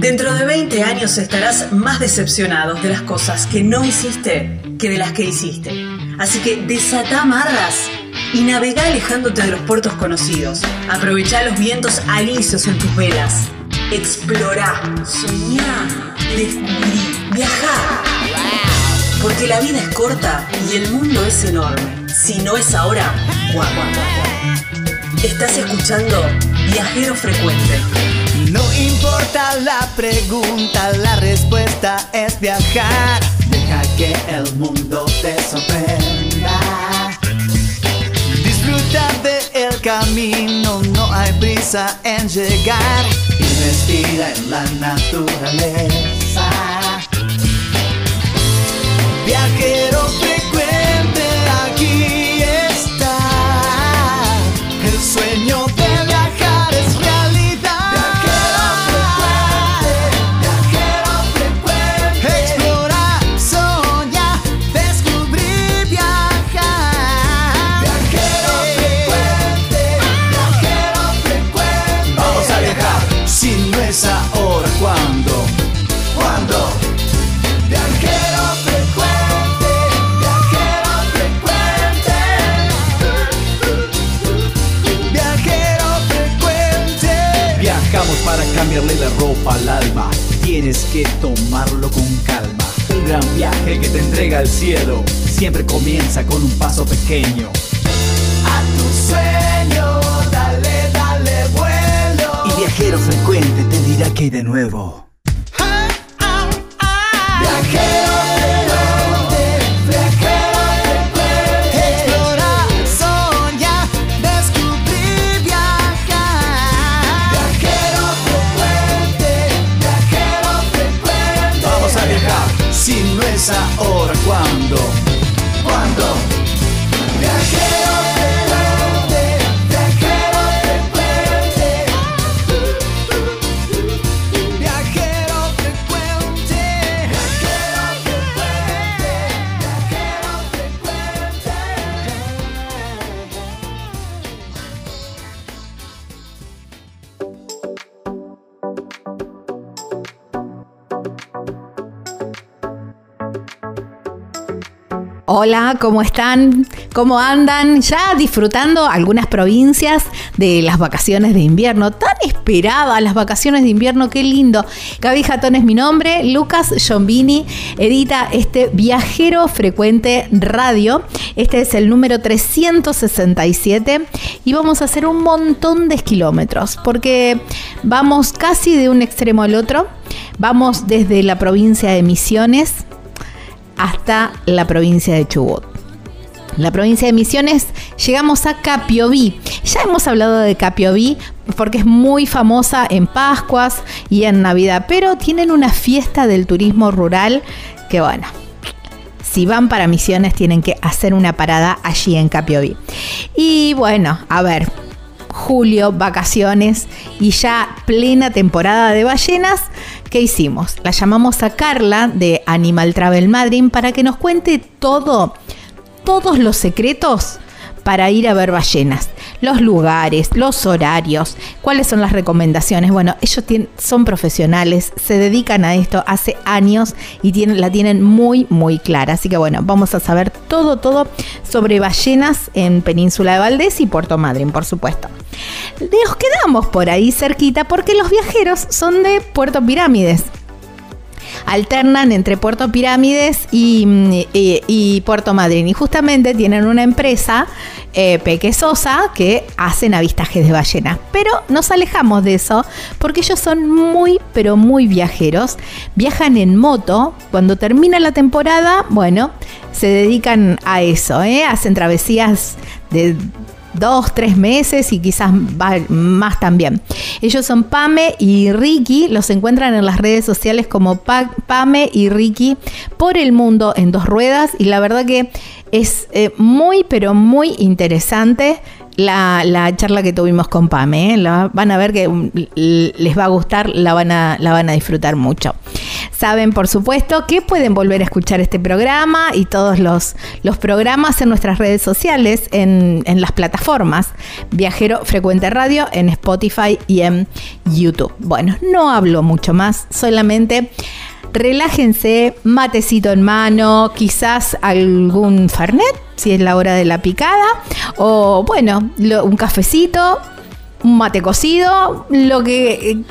Dentro de 20 años estarás más decepcionado de las cosas que no hiciste que de las que hiciste. Así que desata amarras y navega alejándote de los puertos conocidos. Aprovecha los vientos alisios en tus velas. Explora, soñá, descubrí, viajar. Porque la vida es corta y el mundo es enorme. Si no es ahora, ¿cuándo? Estás escuchando Viajero Frecuente. No importa la pregunta, la respuesta es viajar. Deja que el mundo te sorprenda. Disfruta del camino, no hay prisa en llegar. Y respira en la naturaleza. Viajero cambiarle la ropa al alma. Tienes que tomarlo con calma. Un gran viaje que te entrega al cielo. Siempre comienza con un paso pequeño. A tu sueño, dale, dale vuelo. Y viajero frecuente te dirá que hay de nuevo. Ahora, Hola, ¿cómo están? ¿Cómo andan? Ya disfrutando algunas provincias de las vacaciones de invierno. Tan esperadas las vacaciones de invierno, qué lindo. Gaby Jatón es mi nombre, Lucas Giombini edita este Viajero Frecuente Radio. Este es el número 367 y vamos a hacer un montón de kilómetros porque vamos casi de un extremo al otro. Vamos desde la provincia de Misiones hasta la provincia de Chubut. La provincia de Misiones llegamos a Capiobí. Ya hemos hablado de Capiobí porque es muy famosa en Pascuas y en Navidad, pero tienen una fiesta del turismo rural que bueno, si van para Misiones tienen que hacer una parada allí en Capiobí. Y bueno, a ver, julio, vacaciones y ya plena temporada de ballenas, ¿qué hicimos? La llamamos a Carla de Animal Travel Madrid para que nos cuente todo, todos los secretos para ir a ver ballenas. Los lugares, los horarios, cuáles son las recomendaciones. Bueno, ellos son profesionales, se dedican a esto hace años y tienen, la tienen muy, muy clara. Así que bueno, vamos a saber todo, todo sobre ballenas en Península de Valdés y Puerto Madryn, por supuesto. Nos quedamos por ahí cerquita porque los viajeros son de Puerto Pirámides alternan entre Puerto Pirámides y, y, Puerto Madryn. Y justamente tienen una empresa, eh, Peque Sosa, que hacen avistajes de ballenas. Pero nos alejamos de eso porque ellos son muy, pero muy viajeros. Viajan en moto. Cuando termina la temporada, bueno, se dedican a eso. ¿eh? Hacen travesías de dos, tres meses y quizás más también. Ellos son Pame y Ricky, los encuentran en las redes sociales como pa Pame y Ricky por el mundo en dos ruedas y la verdad que es eh, muy, pero muy interesante. La, la, charla que tuvimos con Pame. ¿eh? Van a ver que les va a gustar, la van a, la van a disfrutar mucho. Saben, por supuesto, que pueden volver a escuchar este programa y todos los, los programas en nuestras redes sociales, en, en las plataformas Viajero Frecuente Radio, en Spotify y en YouTube. Bueno, no hablo mucho más, solamente relájense, matecito en mano, quizás algún farnet, si es la hora de la picada, o bueno, un cafecito, un mate cocido, lo que,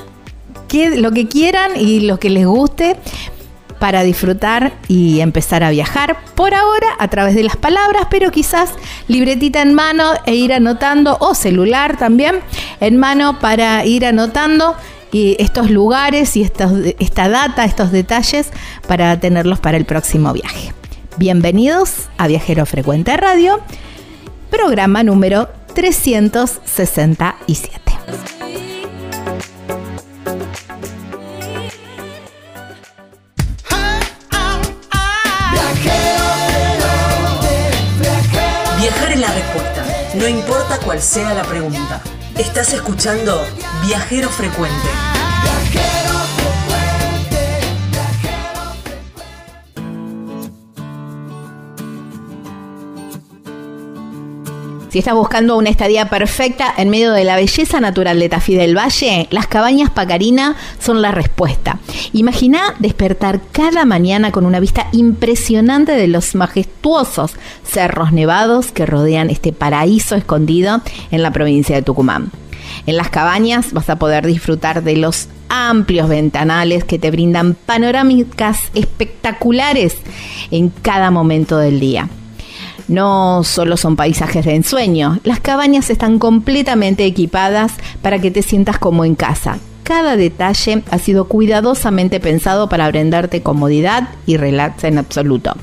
que- lo que quieran y lo que les guste para disfrutar y empezar a viajar por ahora a través de las palabras, pero quizás libretita en mano e ir anotando o celular también en mano para ir anotando estos lugares y esta data, estos detalles para tenerlos para el próximo viaje. Bienvenidos a Viajero Frecuente Radio, programa número 367. No importa cuál sea la pregunta. Estás escuchando Viajero Frecuente. Si estás buscando una estadía perfecta en medio de la belleza natural de Tafí del Valle, las cabañas Pacarina son la respuesta. Imagina despertar cada mañana con una vista impresionante de los majestuosos cerros nevados que rodean este paraíso escondido en la provincia de Tucumán. En las cabañas vas a poder disfrutar de los amplios ventanales que te brindan panorámicas espectaculares en cada momento del día. No solo son paisajes de ensueño, las cabañas están completamente equipadas para que te sientas como en casa. Cada detalle ha sido cuidadosamente pensado para brindarte comodidad y relax en absoluto.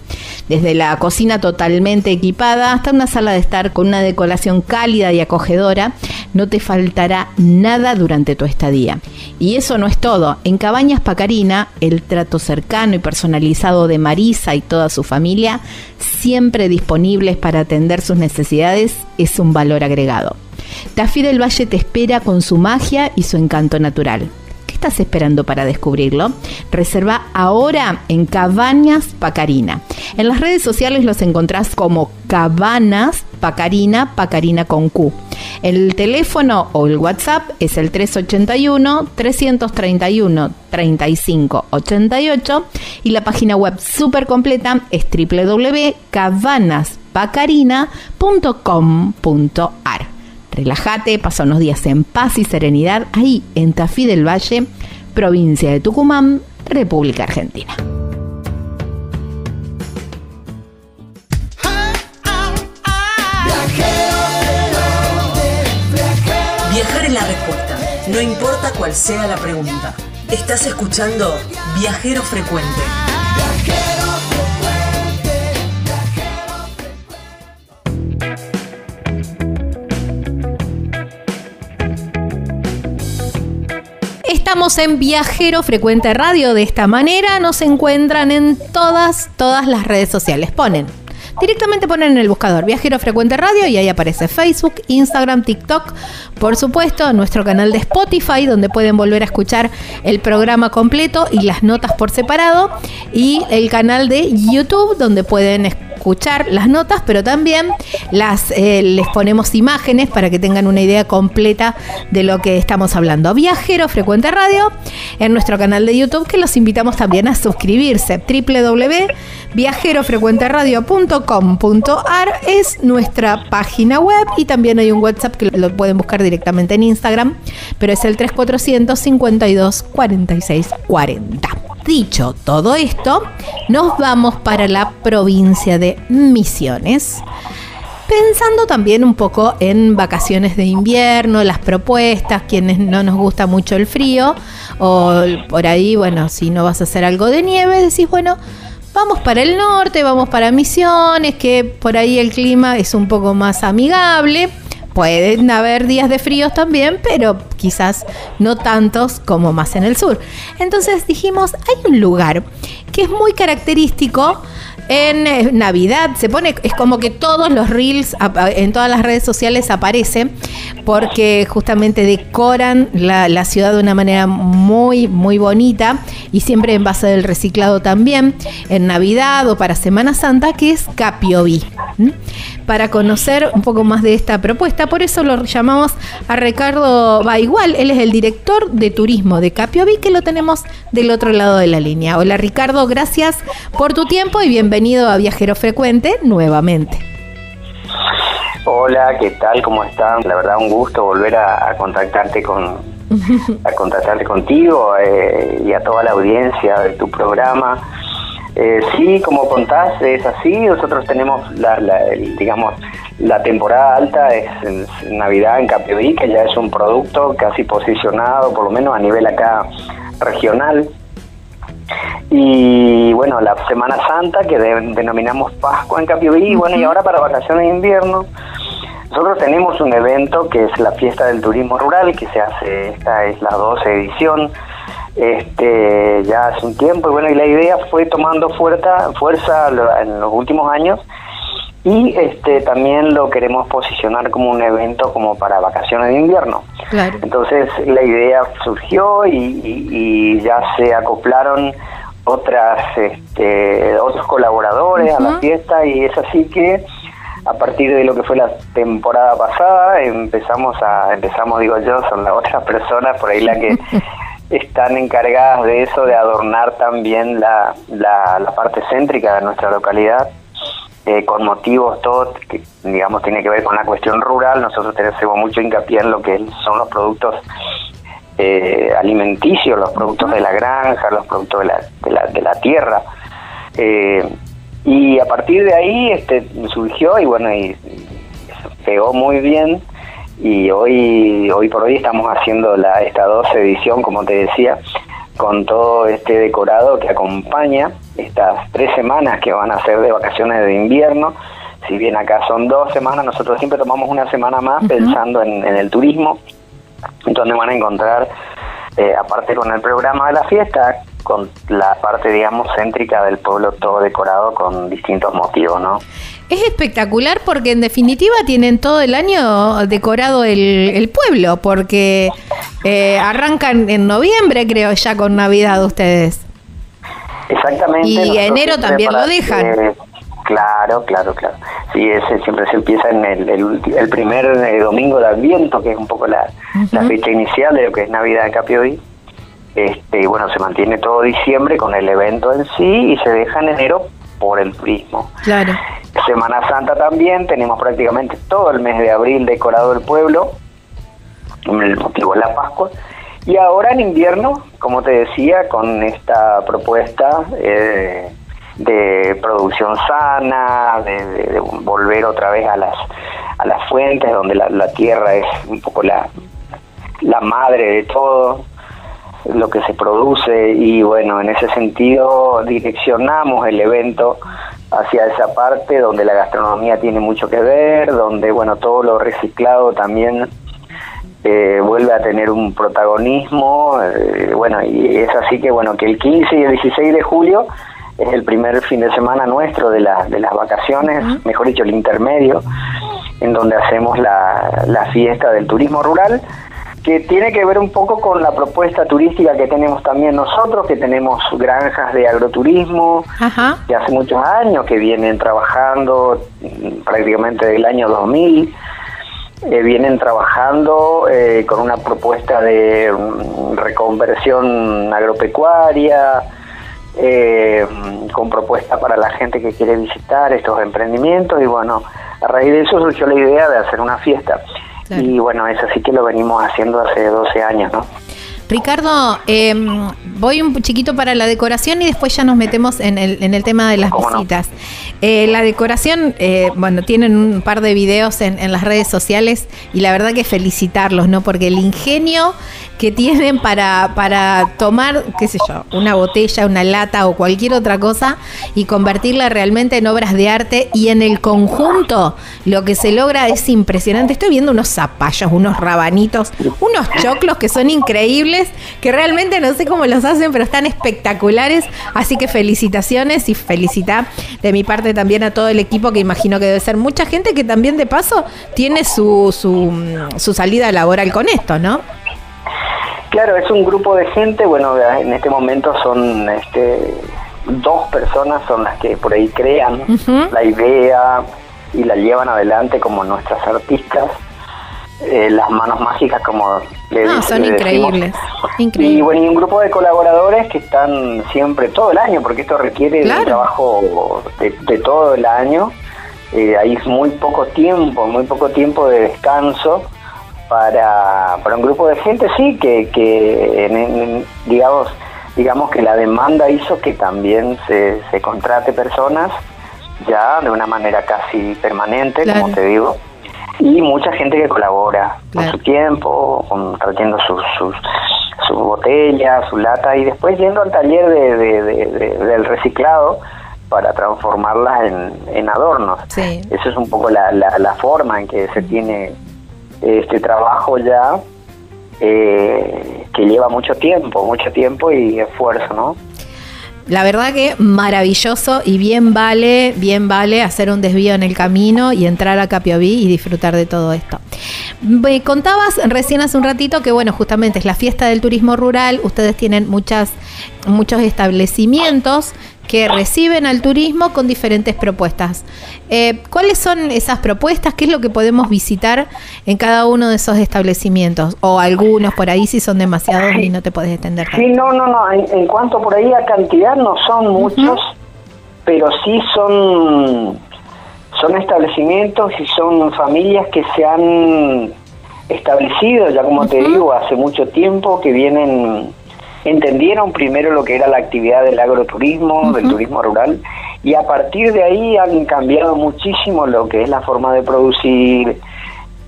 Desde la cocina totalmente equipada hasta una sala de estar con una decoración cálida y acogedora, no te faltará nada durante tu estadía. Y eso no es todo. En Cabañas Pacarina, el trato cercano y personalizado de Marisa y toda su familia, siempre disponibles para atender sus necesidades, es un valor agregado. Tafí del Valle te espera con su magia y su encanto natural. ¿Qué estás esperando para descubrirlo? Reserva ahora en Cabañas Pacarina. En las redes sociales los encontrás como Cabanas Pacarina, Pacarina con Q. El teléfono o el WhatsApp es el 381 331 3588 y la página web súper completa es www.cabanaspacarina.com.ar. Relájate, pasa unos días en paz y serenidad ahí en Tafí del Valle, provincia de Tucumán, República Argentina. Viajar es la respuesta, no importa cuál sea la pregunta. Estás escuchando Viajero Frecuente. Estamos en Viajero Frecuente Radio. De esta manera nos encuentran en todas, todas las redes sociales. Ponen. Directamente ponen en el buscador Viajero Frecuente Radio y ahí aparece Facebook, Instagram, TikTok, por supuesto, nuestro canal de Spotify donde pueden volver a escuchar el programa completo y las notas por separado y el canal de YouTube donde pueden escuchar las notas, pero también eh, les ponemos imágenes para que tengan una idea completa de lo que estamos hablando. Viajero Frecuente Radio en nuestro canal de YouTube que los invitamos también a suscribirse. www.viajerofrecuenteradio.com.ar es nuestra página web y también hay un WhatsApp que lo pueden buscar directamente en Instagram, pero es el 3400 52 46 40. Dicho todo esto, nos vamos para la provincia de Misiones. Pensando también un poco en vacaciones de invierno, las propuestas, quienes no nos gusta mucho el frío, o por ahí, bueno, si no vas a hacer algo de nieve, decís, bueno, vamos para el norte, vamos para Misiones, que por ahí el clima es un poco más amigable. Pueden haber días de fríos también, pero quizás no tantos como más en el sur. Entonces dijimos, hay un lugar que es muy característico en eh, Navidad se pone, es como que todos los reels en todas las redes sociales aparecen porque justamente decoran la, la ciudad de una manera muy, muy bonita y siempre en base del reciclado también, en Navidad o para Semana Santa, que es Capioví. Para conocer un poco más de esta propuesta, por eso lo llamamos a Ricardo Baigual, él es el director de turismo de Capioví, que lo tenemos del otro lado de la línea. Hola Ricardo, gracias por tu tiempo y bienvenido a Viajero Frecuente nuevamente. Hola, ¿qué tal? ¿Cómo están? La verdad, un gusto volver a, a contactarte con a contactarte contigo eh, y a toda la audiencia de tu programa. Eh, sí, como contás, es así. Nosotros tenemos la, la- el- digamos la temporada alta es Navidad en Capioví, que ya es un producto casi posicionado, por lo menos a nivel acá regional. Y bueno, la Semana Santa, que de- denominamos Pascua en Capioví, y bueno, y ahora para vacaciones de invierno, nosotros tenemos un evento que es la Fiesta del Turismo Rural, que se hace, esta es la 12 edición, este ya hace un tiempo, y bueno, y la idea fue tomando fuerza, fuerza en los últimos años, y este también lo queremos posicionar como un evento como para vacaciones de invierno. Claro. Entonces la idea surgió y, y- y ya se acoplaron otras este, otros colaboradores a la fiesta y es así que a partir de lo que fue la temporada pasada empezamos a empezamos digo yo son las otras personas por ahí las que están encargadas de eso de adornar también la, la, la parte céntrica de nuestra localidad eh, con motivos todo que digamos tiene que ver con la cuestión rural. Nosotros tenemos mucho hincapié en lo que son los productos eh, alimenticios los productos de la granja los productos de la, de la, de la tierra. Eh, y a partir de ahí este surgió y bueno y, y pegó muy bien y hoy hoy por hoy estamos haciendo la esta 12 edición como te decía con todo este decorado que acompaña estas tres semanas que van a ser de vacaciones de invierno. Si bien acá son dos semanas nosotros siempre tomamos una semana más pensando en, en el turismo donde van a encontrar eh, aparte con el programa de la fiesta con la parte digamos céntrica del pueblo todo decorado con distintos motivos no Es espectacular porque en definitiva tienen todo el año decorado el, el pueblo, porque eh, arrancan en noviembre creo ya con Navidad ustedes. Exactamente. Y enero también lo dejan. eh, claro, claro, claro. Sí, ese siempre se empieza en el, el, primer eh, domingo de Adviento, que es un poco la, la fecha inicial de lo que es Navidad en Capioví. Este, y bueno, se mantiene todo diciembre con el evento en sí y se deja en enero por el turismo. Claro. Semana Santa también, tenemos prácticamente todo el mes de abril decorado el pueblo, el motivo de la Pascua. Y ahora en invierno, como te decía, con esta propuesta eh, de producción sana, de, de- de volver otra vez a las, a las fuentes, donde la, la tierra es un poco la, la madre de todo, lo que se produce y bueno, en ese sentido direccionamos el evento hacia esa parte donde la gastronomía tiene mucho que ver, donde bueno, todo lo reciclado también eh, vuelve a tener un protagonismo, eh, bueno, y es así que bueno, que el 15 y el 16 de julio es el primer fin de semana nuestro de, la- de las vacaciones, mejor dicho, el intermedio, en donde hacemos la, la fiesta del turismo rural, que tiene que ver un poco con la propuesta turística que tenemos también nosotros, que tenemos granjas de agroturismo, Ajá. de hace muchos años que vienen trabajando mm, prácticamente del año 2000 eh, vienen trabajando eh, con una propuesta de mm, reconversión agropecuaria eh, mm, con propuesta para la gente que quiere visitar estos emprendimientos y bueno a raíz de eso surgió la idea de hacer una fiesta Claro. y bueno es así que lo venimos haciendo hace 12 años ¿no? Ricardo, eh, voy un chiquito para la decoración y después ya nos metemos en el, en el tema de las visitas. Eh, la decoración, eh, bueno, tienen un par de videos en, en las redes sociales y la verdad que felicitarlos, ¿no? Porque el ingenio que tienen para, para tomar, qué sé yo, una botella, una lata o cualquier otra cosa y convertirla realmente en obras de arte y en el conjunto lo que se logra es impresionante. Estoy viendo unos zapallos, unos rabanitos, unos choclos que son increíbles, que realmente no sé cómo los hacen, pero están espectaculares. Así que felicitaciones y felicita de mi parte también a todo el equipo que imagino que debe ser mucha gente que también de paso tiene su, su, su salida laboral con esto, ¿no? Claro, es un grupo de gente, bueno, en este momento son este, dos personas son las que por ahí crean la idea y la llevan adelante como nuestras artistas, eh, las manos mágicas como le, dice- son le increíbles. Y bueno, y un grupo de colaboradores que están siempre todo el año, porque esto requiere de Claro. un trabajo de, de todo el año. Eh, hay muy poco tiempo, muy poco tiempo de descanso para, para un grupo de gente, sí, que, que en- en- digamos, digamos que la demanda hizo que también se, se contrate personas ya de una manera casi permanente, Claro. como te digo, y mucha gente que colabora Claro. con su tiempo, con, trayendo sus, sus, botellas, su lata y después yendo al taller de, de- de- de- del reciclado para transformarlas en, en adornos. Sí. Esa es un poco la, la, la forma en que se tiene este trabajo ya, eh, que lleva mucho tiempo, mucho tiempo y esfuerzo, ¿no? La verdad que maravilloso y bien vale, bien vale hacer un desvío en el camino y entrar a Capiobí y disfrutar de todo esto. Me contabas recién hace un ratito que bueno, justamente es la fiesta del turismo rural, ustedes tienen muchas muchos establecimientos que reciben al turismo con diferentes propuestas. Eh, ¿Cuáles son esas propuestas? ¿Qué es lo que podemos visitar en cada uno de esos establecimientos? O algunos por ahí si son demasiados y no te puedes extender. Sí, no, no, no. En, en cuanto por ahí a cantidad, no son muchos, pero sí son, son establecimientos y son familias que se han establecido, ya como te digo, hace mucho tiempo, que vienen, entendieron primero lo que era la actividad del agroturismo, del turismo rural, y a partir de ahí han cambiado muchísimo lo que es la forma de producir.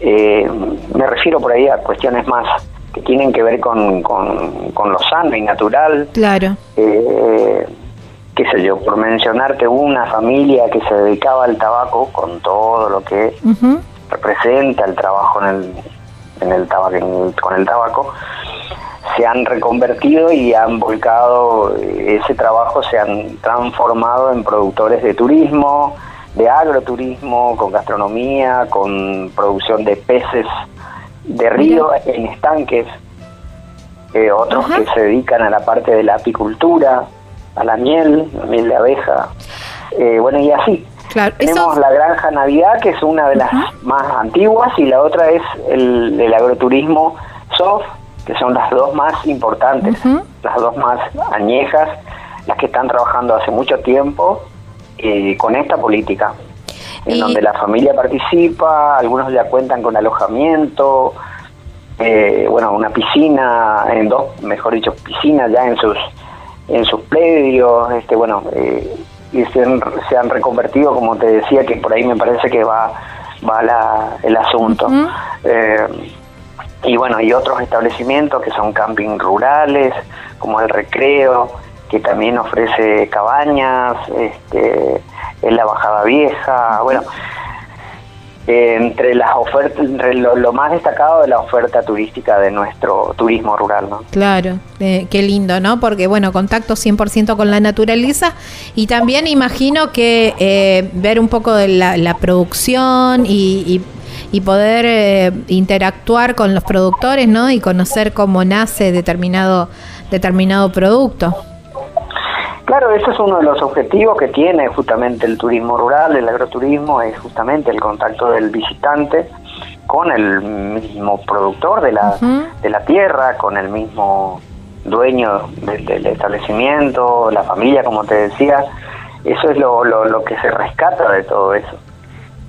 Eh, me refiero por ahí a cuestiones más que tienen que ver con, con, con lo sano y natural. Claro. Eh, qué sé yo, por mencionarte una familia que se dedicaba al tabaco con todo lo que representa el trabajo en el, en el tabaco, con el tabaco, se han reconvertido y han volcado eh, ese trabajo, se han transformado en productores de turismo, de agroturismo, con gastronomía, con producción de peces de río en estanques, eh, otros Ajá. que se dedican a la parte de la apicultura, a la miel, la miel de abeja, eh, bueno, y así. Claro, Tenemos eso- la Granja Navidad, que es una de las más antiguas, y la otra es el, el agroturismo soft, que son las dos más importantes, las dos más añejas, las que están trabajando hace mucho tiempo eh, con esta política, en Y- donde la familia participa, algunos ya cuentan con alojamiento, eh, bueno, una piscina, en dos, mejor dicho, piscinas ya en sus en sus predios, este, bueno, eh, y se han, se han reconvertido, como te decía, que por ahí me parece que va va la, el asunto. Eh, y bueno, y otros establecimientos que son camping rurales, como el Recreo, que también ofrece cabañas, este, en la Bajada Vieja, bueno, entre las ofertas, entre lo, más destacado de la oferta turística de nuestro turismo rural, ¿no? Claro, eh, qué lindo, ¿no? Porque, bueno, contacto 100% con la naturaleza y también imagino que eh, ver un poco de la, producción y, y- y poder eh, interactuar con los productores, ¿no? Y conocer cómo nace determinado, determinado producto. Claro, ese es uno de los objetivos que tiene justamente el turismo rural, el agroturismo, es justamente el contacto del visitante con el mismo productor de la, de la tierra, con el mismo dueño del, del establecimiento, la familia, como te decía. Eso es lo, lo, lo que se rescata de todo eso.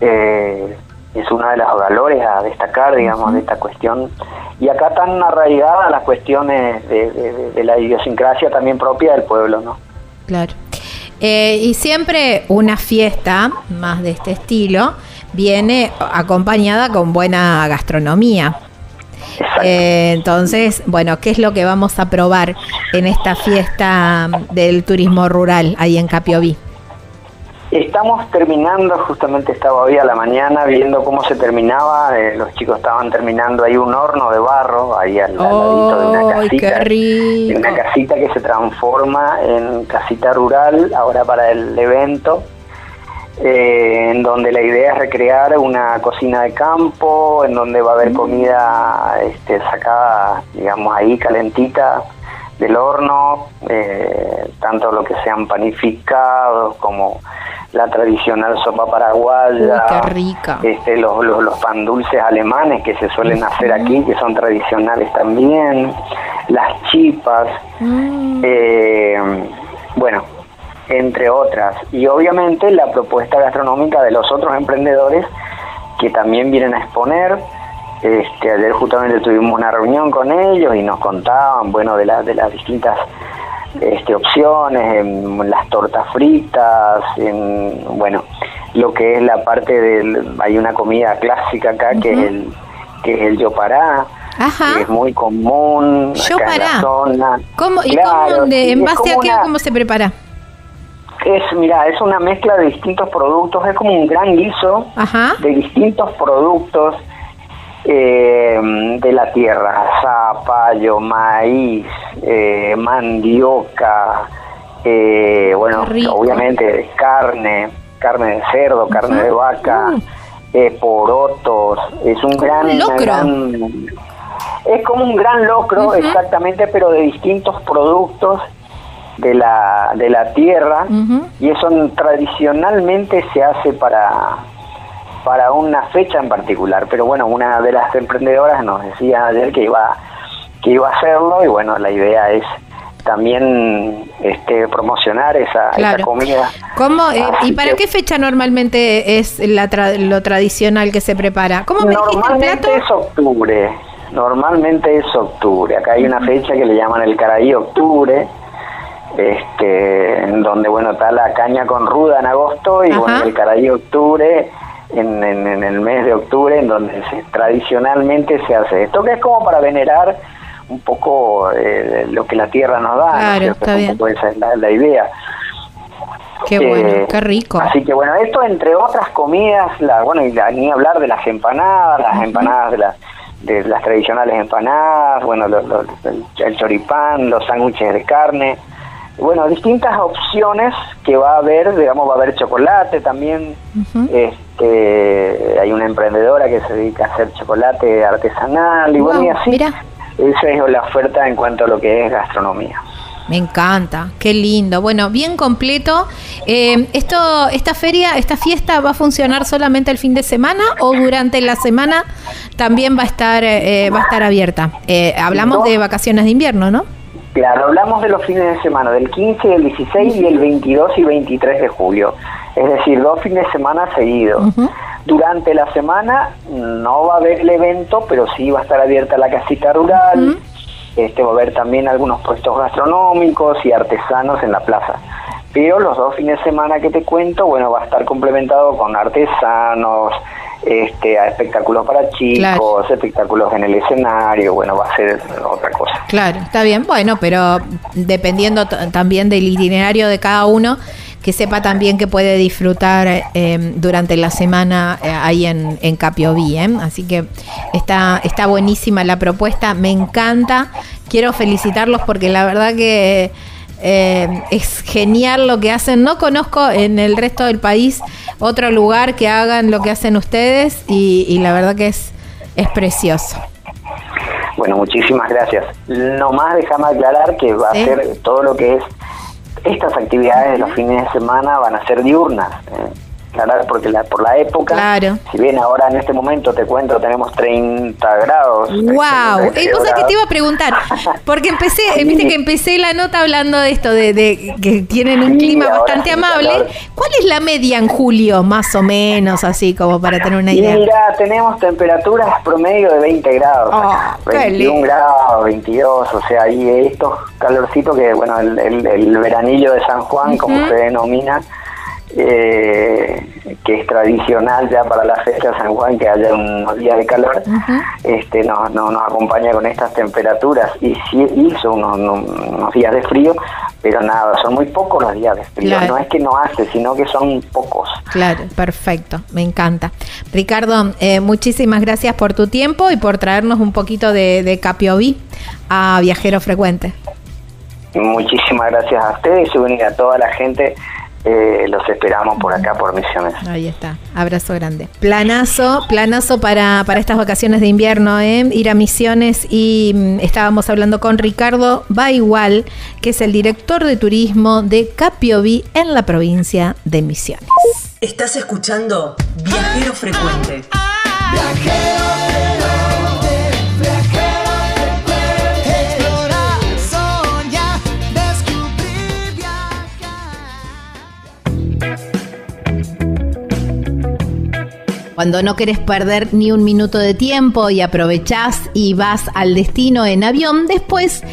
Eh, es uno de los valores a destacar, digamos, de esta cuestión. Y acá están arraigadas las cuestiones de- de la idiosincrasia también propia del pueblo, ¿no? Claro. Eh, y siempre una fiesta más de este estilo viene acompañada con buena gastronomía. Eh, entonces, bueno, ¿qué es lo que vamos a probar en esta fiesta del turismo rural ahí en Capiobí? Estamos terminando, justamente estaba hoy a la mañana viendo cómo se terminaba, eh, los chicos estaban terminando ahí un horno de barro, ahí al, al ladito de una ¡Ay, qué casita, de una casita que se transforma en casita rural ahora para el evento, eh, en donde la idea es recrear una cocina de campo, en donde va a Mm. haber comida este, sacada, digamos, ahí calentita del horno, eh, tanto lo que sean panificados como la tradicional sopa paraguaya, Uy, qué rica. este, los, los, los pan dulces alemanes que se suelen hacer aquí, que son tradicionales también, las chipas, Mm. eh, bueno, entre otras. Y obviamente la propuesta gastronómica de los otros emprendedores que también vienen a exponer. Este, ayer justamente tuvimos una reunión con ellos y nos contaban, bueno, de, la- de las distintas este, opciones, en las tortas fritas, en, bueno, lo que es la parte del, hay una comida clásica acá que es el que es el yopará, Ajá. que es muy común acá en Yopará. la zona. ¿Cómo, ¿Y Claro, cómo, de- en base a qué o una- cómo se prepara? Es, mira, es una mezcla de distintos productos, es como un gran guiso Ajá. de distintos productos eh, de la tierra, zapallo, maíz, eh, mandioca, eh, bueno, obviamente carne, carne de cerdo, carne de vaca, Mm. eh, porotos, es un gran, un locro. gran- es como un gran locro, exactamente, pero de distintos productos de la, de la tierra y eso tradicionalmente se hace para para una fecha en particular pero bueno una de las emprendedoras nos decía ayer que iba que iba a hacerlo y bueno la idea es también este promocionar esa, esa comida ¿Cómo, eh, ¿Y para que- qué fecha normalmente es la tra- lo tradicional que se prepara? ¿Cómo me dijiste el Normalmente plato? es octubre, normalmente es octubre. Acá hay una fecha que le llaman el Caraí Octubre, este, en donde bueno está la caña con ruda en agosto y Ajá. bueno el Caraí Octubre en, en- en el mes de octubre, en donde se- tradicionalmente se hace esto, que es como para venerar un poco eh, lo que la tierra nos da. ¿no Claro, cierto? está bien. esa es la, la idea. Qué bueno, Eh, qué rico. Así que bueno, esto entre otras comidas, la, bueno, y la- ni hablar de las empanadas, las empanadas de las de las tradicionales empanadas, bueno, lo- lo- el, choripán, los sándwiches de carne, bueno, distintas opciones que va a haber, digamos, va a haber chocolate también. Ujú. Este, hay una emprendedora que se dedica a hacer chocolate artesanal y bueno, y así. mira. Esa es la oferta en cuanto a lo que es gastronomía. Me encanta, qué lindo. Bueno, bien completo. Eh, esto, esta feria, esta fiesta va a funcionar solamente el fin de semana o durante la semana también va a estar, eh, va a estar abierta. Eh, hablamos de vacaciones de invierno, ¿no? Claro, hablamos de los fines de semana, del 15, el 16 y el 22 y 23 de julio. Es decir, dos fines de semana seguidos. Durante la semana no va a haber el evento, pero sí va a estar abierta la casita rural. Este Va a haber también algunos puestos gastronómicos y artesanos en la plaza. Pero los dos fines de semana que te cuento, bueno, va a estar complementado con artesanos, este, a espectáculos para chicos, Claro. espectáculos en el escenario, bueno, va a ser otra cosa. Claro, está bien. Bueno, pero dependiendo también del itinerario de cada uno, que sepa también que puede disfrutar eh, durante la semana eh, ahí en, en Capiobí. ¿eh? Así que está, está buenísima la propuesta, me encanta. Quiero felicitarlos porque la verdad que eh, es genial lo que hacen. No conozco en el resto del país otro lugar que hagan lo que hacen ustedes y, y la verdad que es, es precioso. Bueno, muchísimas gracias. Nomás déjame aclarar que va Sí. a ser todo lo que es estas actividades de los fines de semana van a ser diurnas. ¿eh? Aclarar porque la, por la época, Claro. si bien ahora en este momento te cuento tenemos 30 grados. Wow, 32 y vos sabés que te iba a preguntar, porque empecé, Sí. viste que empecé la nota hablando de esto, de, de que tienen un Sí, clima bastante amable. ¿Cuál es la media en julio, más o menos, así como para tener una idea? mira, tenemos temperaturas promedio de 20 grados. Oh, acá, qué 21 lindo. grados, 22, o sea, y estos calorcitos que, bueno, el, el- el veranillo de San Juan, como se denomina, eh, que es tradicional ya para la fecha de San Juan que haya unos días de calor, este, nos, no- nos acompaña con estas temperaturas y sí hizo unos, unos- días de frío, pero nada, son muy pocos los días de frío, Claro. no es que no hace, sino que son pocos. Claro, perfecto, me encanta. Ricardo, eh, muchísimas gracias por tu tiempo y por traernos un poquito de, de Capioví a Viajero Frecuente. Muchísimas gracias a ustedes y a toda la gente. Eh, los esperamos por acá, por Misiones. Ahí está, abrazo grande. Planazo, planazo para, para estas vacaciones de invierno, ¿eh? ir a Misiones y mm, estábamos hablando con Ricardo Va Igual, que es el director de turismo de Capioví en la provincia de Misiones. Estás escuchando Viajero Frecuente. Explorar, Cuando no querés perder ni un minuto de tiempo y aprovechás y vas al destino en avión, después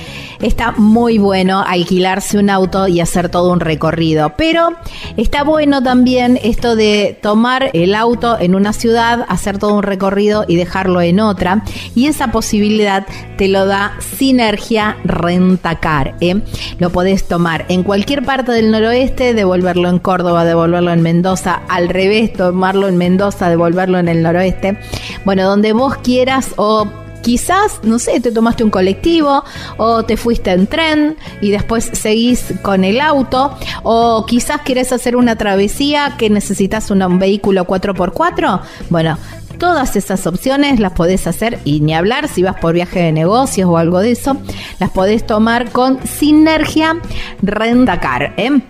está muy bueno alquilarse un auto y hacer todo un recorrido. Pero está bueno también esto de tomar el auto en una ciudad, hacer todo un recorrido y dejarlo en otra. Y esa posibilidad te lo da Sinergia Rentacar. ¿eh? Lo podés tomar en cualquier parte del noroeste, devolverlo en Córdoba, devolverlo en Mendoza, al revés, tomarlo en Mendoza, devolverlo en el noroeste. Bueno, donde vos quieras o quizás, no sé, te tomaste un colectivo o te fuiste en tren y después seguís con el auto o quizás querés hacer una travesía que necesitas un vehículo 4x4. Bueno, Todas esas opciones las podés hacer y ni hablar si vas por viaje de negocios o algo de eso, las podés tomar con Sinergia Rentacar. ¿eh?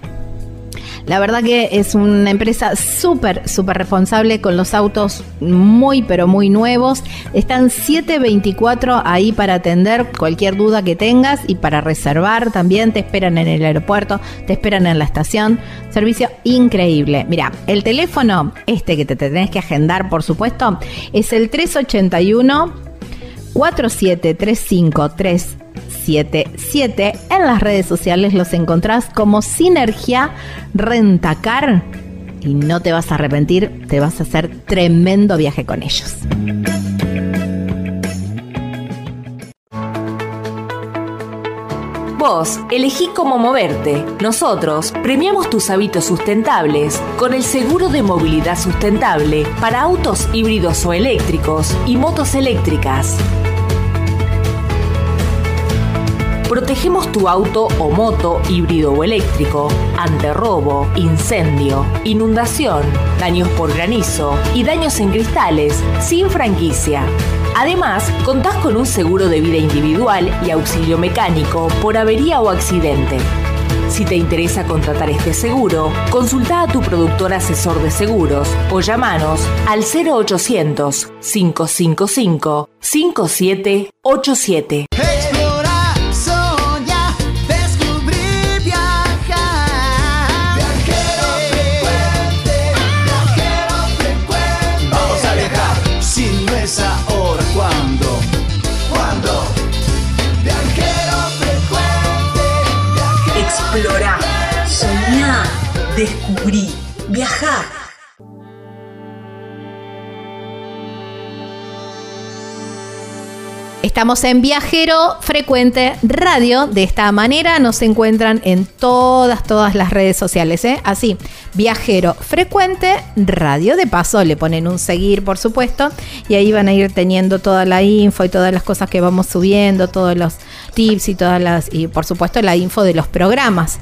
La verdad que es una empresa súper, súper responsable con los autos muy, pero muy nuevos. Están 724 ahí para atender cualquier duda que tengas y para reservar también. Te esperan en el aeropuerto, te esperan en la estación. Servicio increíble. Mira, el teléfono, este que te tenés que agendar, por supuesto, es el 381 4735377. En las redes sociales los encontrás como Sinergia Rentacar y no te vas a arrepentir, te vas a hacer tremendo viaje con ellos. Vos elegí cómo moverte. Nosotros premiamos tus hábitos sustentables con el seguro de movilidad sustentable para autos híbridos o eléctricos y motos eléctricas. Protegemos tu auto o moto híbrido o eléctrico ante robo, incendio, inundación, daños por granizo y daños en cristales sin franquicia. Además, contás con un seguro de vida individual y auxilio mecánico por avería o accidente. Si te interesa contratar este seguro, consulta a tu productor asesor de seguros o llamanos al 0800 555 5787. Explorar, descubrí, viajá. Estamos en Viajero Frecuente Radio. De esta manera nos encuentran en todas, todas las redes sociales. ¿eh? Así, Viajero Frecuente Radio. De paso, le ponen un seguir, por supuesto. Y ahí van a ir teniendo toda la info y todas las cosas que vamos subiendo, todos los tips y todas las. Y por supuesto, la info de los programas.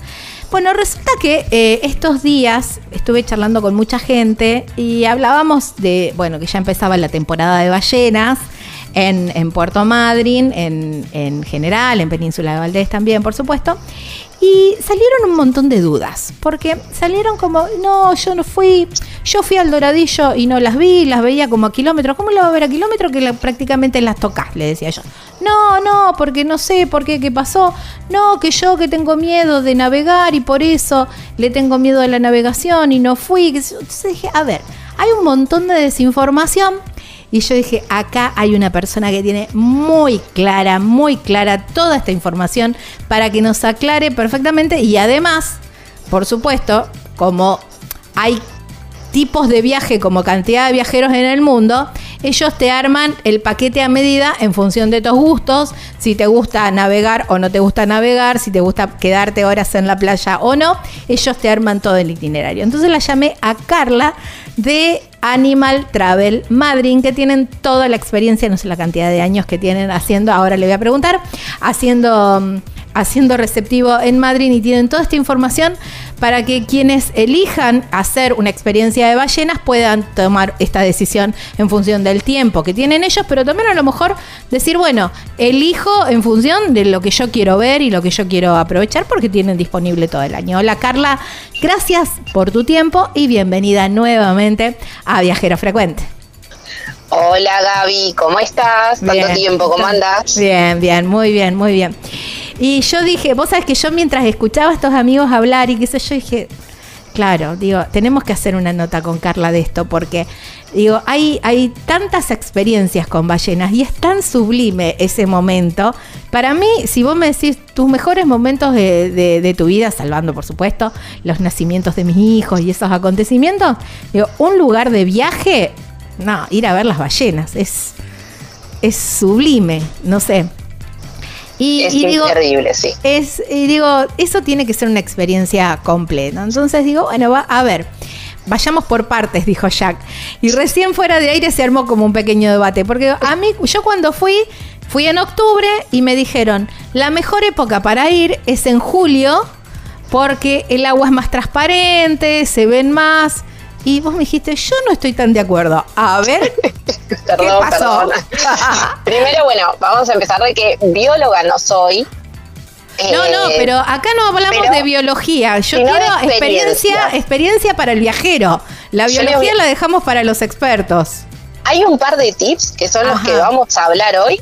Bueno, resulta que eh, estos días estuve charlando con mucha gente y hablábamos de, bueno, que ya empezaba la temporada de ballenas en, Puerto Madryn, en, en general, en Península de Valdés también, por supuesto. Y salieron un montón de dudas, porque salieron como, no, yo no fui, yo fui al Doradillo y no las vi, las veía como a kilómetros. ¿Cómo las va a ver a kilómetros que la- prácticamente las tocas? Le decía yo. No, no, porque no sé por qué, qué pasó. No, que yo que tengo miedo de navegar y por eso le tengo miedo a la navegación y no fui. Entonces dije, a ver, hay un montón de desinformación y yo dije, acá hay una persona que tiene muy clara, muy clara toda esta información para que nos aclare perfectamente y además, por supuesto, como hay tipos de viaje como cantidad de viajeros en el mundo, ellos te arman el paquete a medida en función de tus gustos, si te gusta navegar o no te gusta navegar, si te gusta quedarte horas en la playa o no, ellos te arman todo el itinerario. Entonces la llamé a Carla de Animal Travel Madrid, que tienen toda la experiencia, no sé la cantidad de años que tienen haciendo, ahora le voy a preguntar, haciendo, mm, haciendo receptivo en Madrid y tienen toda esta información para que quienes elijan hacer una experiencia de ballenas puedan tomar esta decisión en función del tiempo que tienen ellos, pero también a lo mejor decir, bueno, elijo en función de lo que yo quiero ver y lo que yo quiero aprovechar porque tienen disponible todo el año. Hola Carla, gracias por tu tiempo y bienvenida nuevamente a Viajero Frecuente. Hola Gaby, ¿cómo estás? Tanto Bien. tiempo, ¿cómo andas? Bien, bien, muy bien, muy bien. Y yo dije, vos sabés que yo mientras escuchaba a estos amigos hablar y qué sé yo, dije, claro, digo, tenemos que hacer una nota con Carla de esto porque, digo, hay, hay tantas experiencias con ballenas y es tan sublime ese momento. Para mí, si vos me decís tus mejores momentos de, de- de tu vida, salvando por supuesto los nacimientos de mis hijos y esos acontecimientos, digo, un lugar de viaje, no, ir a ver las ballenas, es, es sublime, no sé. Y, es y digo, terrible, sí. es, y digo, eso tiene que ser una experiencia completa. Entonces digo, bueno, va, a ver, vayamos por partes, dijo Jack. Y recién fuera de aire se armó como un pequeño debate, porque a mí, yo cuando fui, fui en octubre y me dijeron, la mejor época para ir es en julio, porque el agua es más transparente, se ven más. Y vos me dijiste, yo no estoy tan de acuerdo. A ver, Perdón, pasó? perdón. Primero, bueno, vamos a empezar de que bióloga no soy. No, no, Eh, pero acá no hablamos pero- de biología. Yo quiero experiencia, experiencia. experiencia para el viajero. La biología la dejamos para los expertos. Hay un par de tips que son los que vamos a hablar hoy,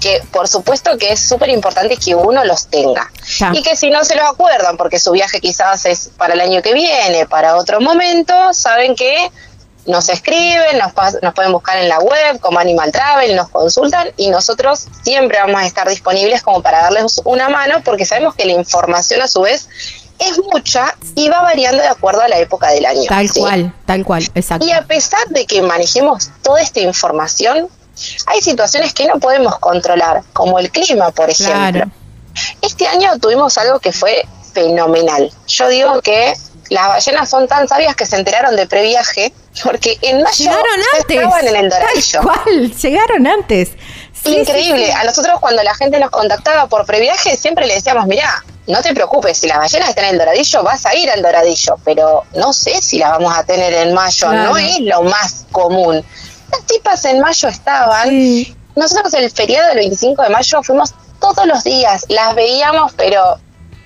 que por supuesto que es súper importante que uno los tenga. Ya. Y que si no se los acuerdan, porque su viaje quizás es para el año que viene, para otro momento, saben que nos escriben, nos, nos pueden buscar en la web como Animal Travel, nos consultan y nosotros siempre vamos a estar disponibles como para darles una mano porque sabemos que la información a su vez es mucha y va variando de acuerdo a la época del año. Tal ¿sí? cual, tal cual, exacto. Y a pesar de que manejemos toda esta información, hay situaciones que no podemos controlar, como el clima, por ejemplo. Claro. Este año tuvimos algo que fue fenomenal. Yo digo que las ballenas son tan sabias que se enteraron de previaje, porque en mayo Llegaron antes. estaban en el Doradillo. Cual, llegaron antes. Sí, Increíble. sí, sí. A nosotros cuando la gente nos contactaba por previaje siempre le decíamos, mira, no te preocupes, si las ballenas están en el Doradillo, vas a ir al Doradillo, pero no sé si la vamos a tener en mayo, Claro. no es lo más común. Las tipas en mayo estaban. Sí. Nosotros el feriado del 25 de mayo fuimos todos los días, las veíamos, pero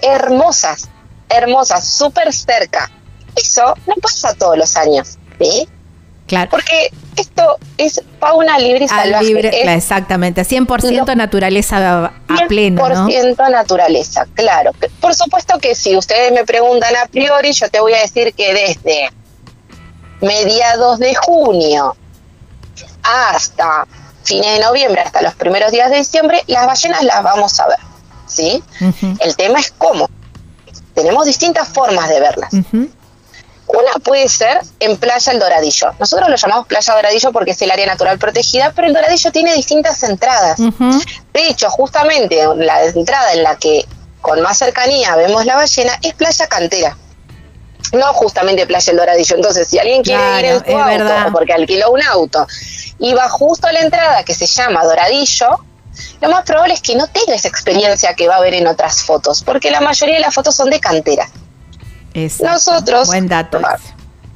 hermosas, hermosas, súper cerca. Eso no pasa todos los años, ¿sí? Claro. Porque esto es fauna libre y Al salvaje. libre, claro, exactamente. 100% Lo- naturaleza a pleno, ¿no? 100% naturaleza, claro. Por supuesto que si ustedes me preguntan a priori, yo te voy a decir que desde mediados de junio hasta fines de noviembre, hasta los primeros días de diciembre, las ballenas las vamos a ver, ¿sí? El tema es cómo. Tenemos distintas formas de verlas. Una puede ser en Playa El Doradillo. Nosotros lo llamamos Playa Doradillo porque es el área natural protegida, pero el Doradillo tiene distintas entradas. De hecho, justamente la entrada en la que con más cercanía vemos la ballena es Playa Cantera. No justamente Playa El Doradillo. Entonces, si alguien quiere Claro, ir en su auto verdad. o porque alquiló un auto y va justo a la entrada que se llama Doradillo, lo más probable es que no tenga esa experiencia que va a ver en otras fotos, porque la mayoría de las fotos son de cantera. Exacto. Nosotros- Buen dato. Ah,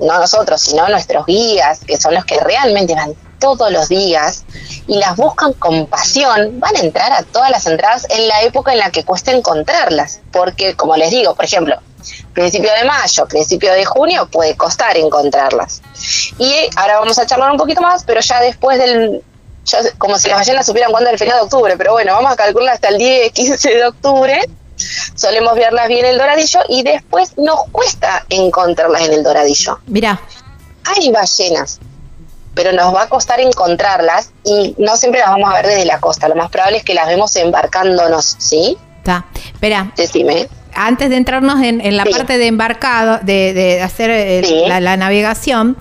no nosotros, sino nuestros guías, que son los que realmente van todos los días y las buscan con pasión, van a entrar a todas las entradas en la época en la que cuesta encontrarlas. Porque, como les digo, por ejemplo, principio de mayo, principio de junio, puede costar encontrarlas. Y ahora vamos a charlar un poquito más, pero ya después del... ya- como si las ballenas supieran cuándo es el feriado de octubre, pero bueno, vamos a calcular hasta el 10, 15 de octubre. Solemos verlas bien en el doradillo y después nos cuesta encontrarlas en el doradillo Mirá, hay ballenas, pero nos va a costar encontrarlas y no siempre las vamos a ver desde la costa. Lo más probable es que las vemos embarcándonos, ¿sí? está. Espera, Decime. antes de entrarnos en, en la Sí. parte de embarcado, de, de hacer eh, Sí. la, la navegación,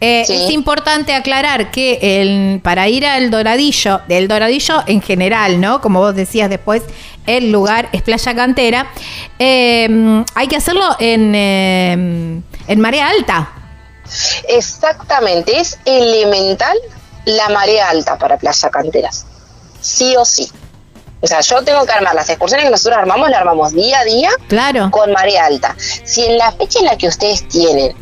eh, Sí. es importante aclarar que el, para ir al Doradillo, del Doradillo en general, ¿no? Como vos decías después, el lugar es Playa Cantera, eh, hay que hacerlo en, eh, en marea alta. Exactamente, es elemental la marea alta para Playa Canteras. Sí o sí. O sea, yo tengo que armar las excursiones que nosotros armamos, las armamos día a día Claro. con marea alta. Si en la fecha en la que ustedes tienen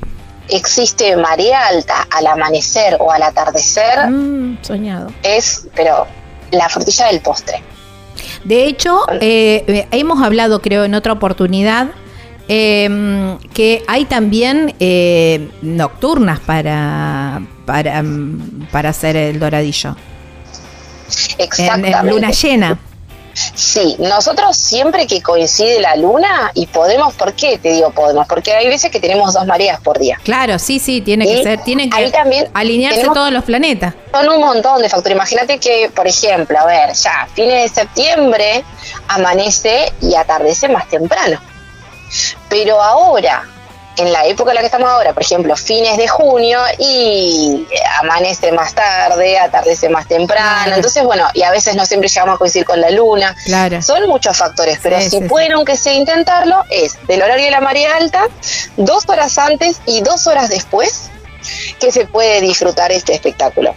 existe marea alta al amanecer o al atardecer, Mm, soñado. es, pero la frutilla del postre. De hecho, eh, eh, hemos hablado, creo, en otra oportunidad, eh, que hay también eh, nocturnas para, para, mm, para hacer el doradillo. En, Exactamente. en luna llena. Sí, nosotros siempre que coincide la luna y podemos, ¿por qué te digo podemos? Porque hay veces que tenemos dos mareas por día. Claro, sí, sí, tiene que ser, tienen que también alinearse tenemos- todos los planetas. Son un montón de factores. Imagínate que, por ejemplo, a ver, ya fines de septiembre amanece y atardece más temprano. Pero ahora, en la época en la que estamos ahora, por ejemplo, fines de junio y amanece más tarde, atardece más temprano. Claro. Entonces, bueno, y a veces no siempre llegamos a coincidir con la luna. Claro. Son muchos factores, pero Sí, si sí, pueden, aunque sea intentarlo, es del horario de la marea alta, dos horas antes y dos horas después, que se puede disfrutar este espectáculo.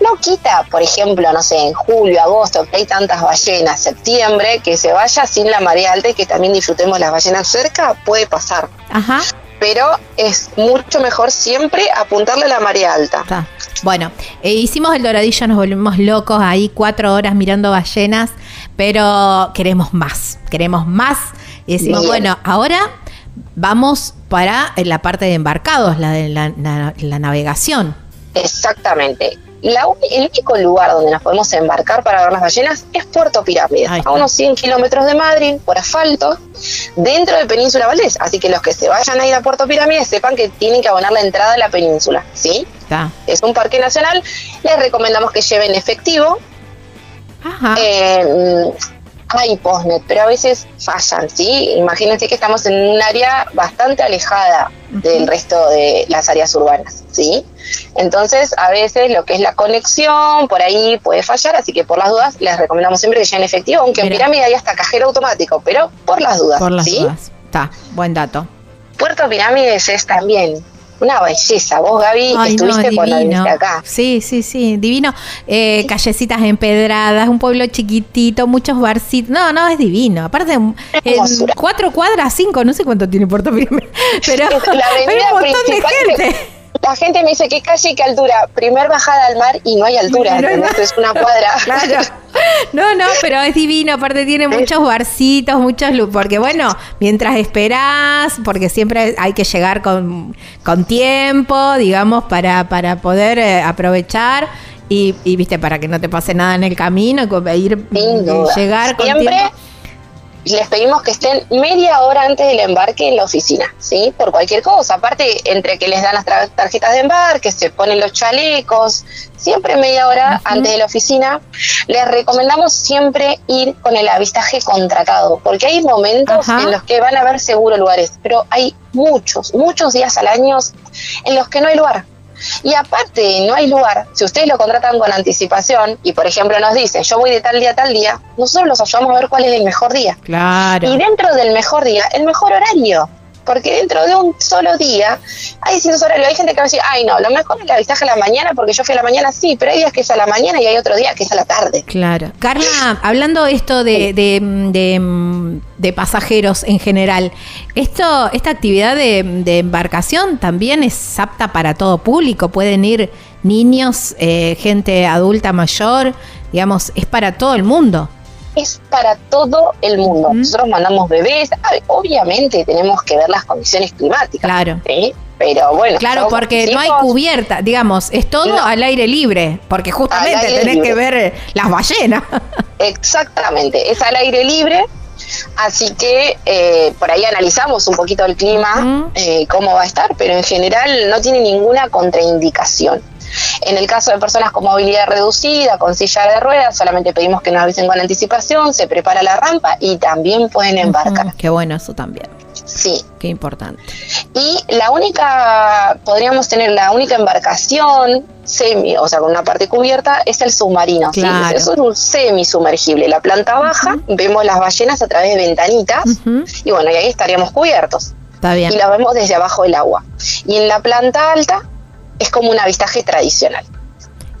No quita, por ejemplo, no sé, en julio, agosto, que hay tantas ballenas, septiembre, que se vaya sin la marea alta y que también disfrutemos las ballenas cerca, puede pasar. Ajá. Pero es mucho mejor siempre apuntarle a la marea alta. Bueno, eh, hicimos el doradillo, nos volvimos locos ahí cuatro horas mirando ballenas, pero queremos más, queremos más. Y decimos, Bien. bueno, ahora vamos para la parte de embarcados, la de la, la- la navegación. Exactamente. La el único lugar donde nos podemos embarcar para ver las ballenas es Puerto Pirámides, a unos 100 kilómetros de Madrid, por asfalto, dentro de Península Valdés. Así que los que se vayan a ir a Puerto Pirámides sepan que tienen que abonar la entrada a la península, ¿sí? Está. Es un parque nacional, les recomendamos que lleven efectivo. Ajá. Eh, hay postnet, pero a veces fallan, ¿sí? Imagínense que estamos en un área bastante alejada del resto de las áreas urbanas, ¿sí? Entonces, a veces lo que es la conexión por ahí puede fallar, así que por las dudas les recomendamos siempre que lleven efectivo, aunque en. Pirámide hay hasta cajero automático, pero por las dudas, por las ¿sí? dudas. Está, buen dato. Puerto Pirámides es también una belleza. Vos, Gaby, Ay, no, estuviste cuando divino. viniste acá. Sí, sí, sí, divino. Eh, callecitas empedradas, un pueblo chiquitito, muchos barcitos. No, no, es divino. Aparte, en cuatro cuadras, cinco, no sé cuánto tiene Puerto Pirámide, pero la hay un montón de gente. La gente me dice qué calle y qué altura. Primer bajada al mar y no hay altura. Es una cuadra. Claro. No, no, pero es divino, aparte tiene muchos barcitos, muchos lu- porque bueno, mientras esperás, porque siempre hay que llegar con, con tiempo, digamos, para, para poder eh, aprovechar y, y, viste, para que no te pase nada en el camino, ir Sin duda. llegar con Siempre tiempo. Les pedimos que estén media hora antes del embarque en la oficina, ¿sí? Por cualquier cosa. Aparte, entre que les dan las tarjetas de embarque, se ponen los chalecos, siempre media hora antes de la oficina. Les recomendamos siempre ir con el avistaje contratado, porque hay momentos en los que van a haber seguro lugares, pero hay muchos, muchos días al año en los que no hay lugar. Y aparte, no hay lugar. Si ustedes lo contratan con anticipación y, por ejemplo, nos dicen, yo voy de tal día a tal día, nosotros los ayudamos a ver cuál es el mejor día. Claro. Y dentro del mejor día, el mejor horario. Porque dentro de un solo día hay distintos horarios. Hay gente que va a decir, ay, no, lo mejor es el avistaje a la mañana porque yo fui a la mañana, sí, pero hay días que es a la mañana y hay otro día que es a la tarde. Claro. Carla, hablando esto de, de, de- de pasajeros en general, esto, esta actividad de, de embarcación también es apta para todo público. Pueden ir niños, eh, gente adulta mayor, digamos, es para todo el mundo. Es para todo el mundo. Nosotros mandamos bebés, Ay, obviamente tenemos que ver las condiciones climáticas. Claro. ¿sí? Pero bueno. Claro, porque no hay cubierta, digamos, es todo No. al aire libre, porque justamente tenés libre. que ver eh, las ballenas. Exactamente, es al aire libre. Así que eh, por ahí analizamos un poquito el clima, eh, cómo va a estar, pero en general no tiene ninguna contraindicación. En el caso de personas con movilidad reducida, con silla de ruedas, solamente pedimos que nos avisen con anticipación, se prepara la rampa y también pueden embarcar. Qué bueno eso también. Sí. Qué importante. Y la única, podríamos tener la única embarcación semi, o sea, con una parte cubierta, es el submarino. ¿sí? Claro. Eso es un semi-sumergible. La planta baja, vemos las ballenas a través de ventanitas y bueno, y ahí estaríamos cubiertos. Está bien. Y la vemos desde abajo del agua. Y en la planta alta es como un avistaje tradicional.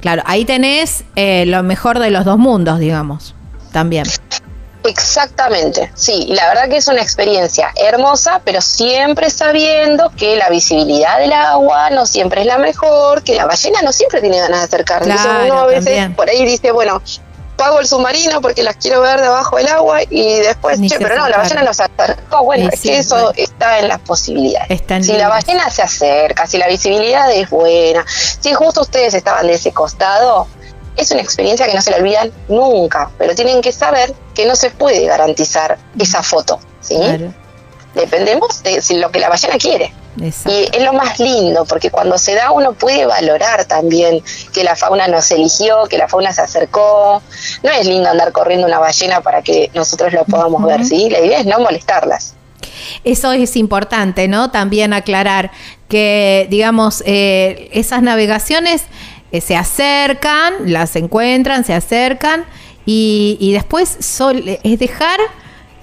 Claro, ahí tenés eh, lo mejor de los dos mundos, digamos. También. Exactamente, sí, la verdad que es una experiencia hermosa, pero siempre sabiendo que la visibilidad del agua no siempre es la mejor, que la ballena no siempre tiene ganas de acercarse. Entonces Claro, uno a veces también. por ahí dice, bueno, pago el submarino porque las quiero ver debajo del agua y después, Ni che, pero no, la ballena no se acercó. Bueno, Y es que eso bueno. está en las posibilidades. Están si la ballena se acerca, si la visibilidad es buena, si justo ustedes estaban de ese costado, es una experiencia que no se la olvidan nunca, pero tienen que saber que no se puede garantizar esa foto, ¿sí? Claro. Dependemos de lo que la ballena quiere. Exacto. Y es lo más lindo, porque cuando se da uno puede valorar también que la fauna nos eligió, que la fauna se acercó. No es lindo andar corriendo una ballena para que nosotros lo podamos ver, ¿sí? La idea es no molestarlas. Eso es importante, ¿no? También aclarar que, digamos, eh, esas navegaciones eh, se acercan, las encuentran, se acercan y, y después sol- es dejar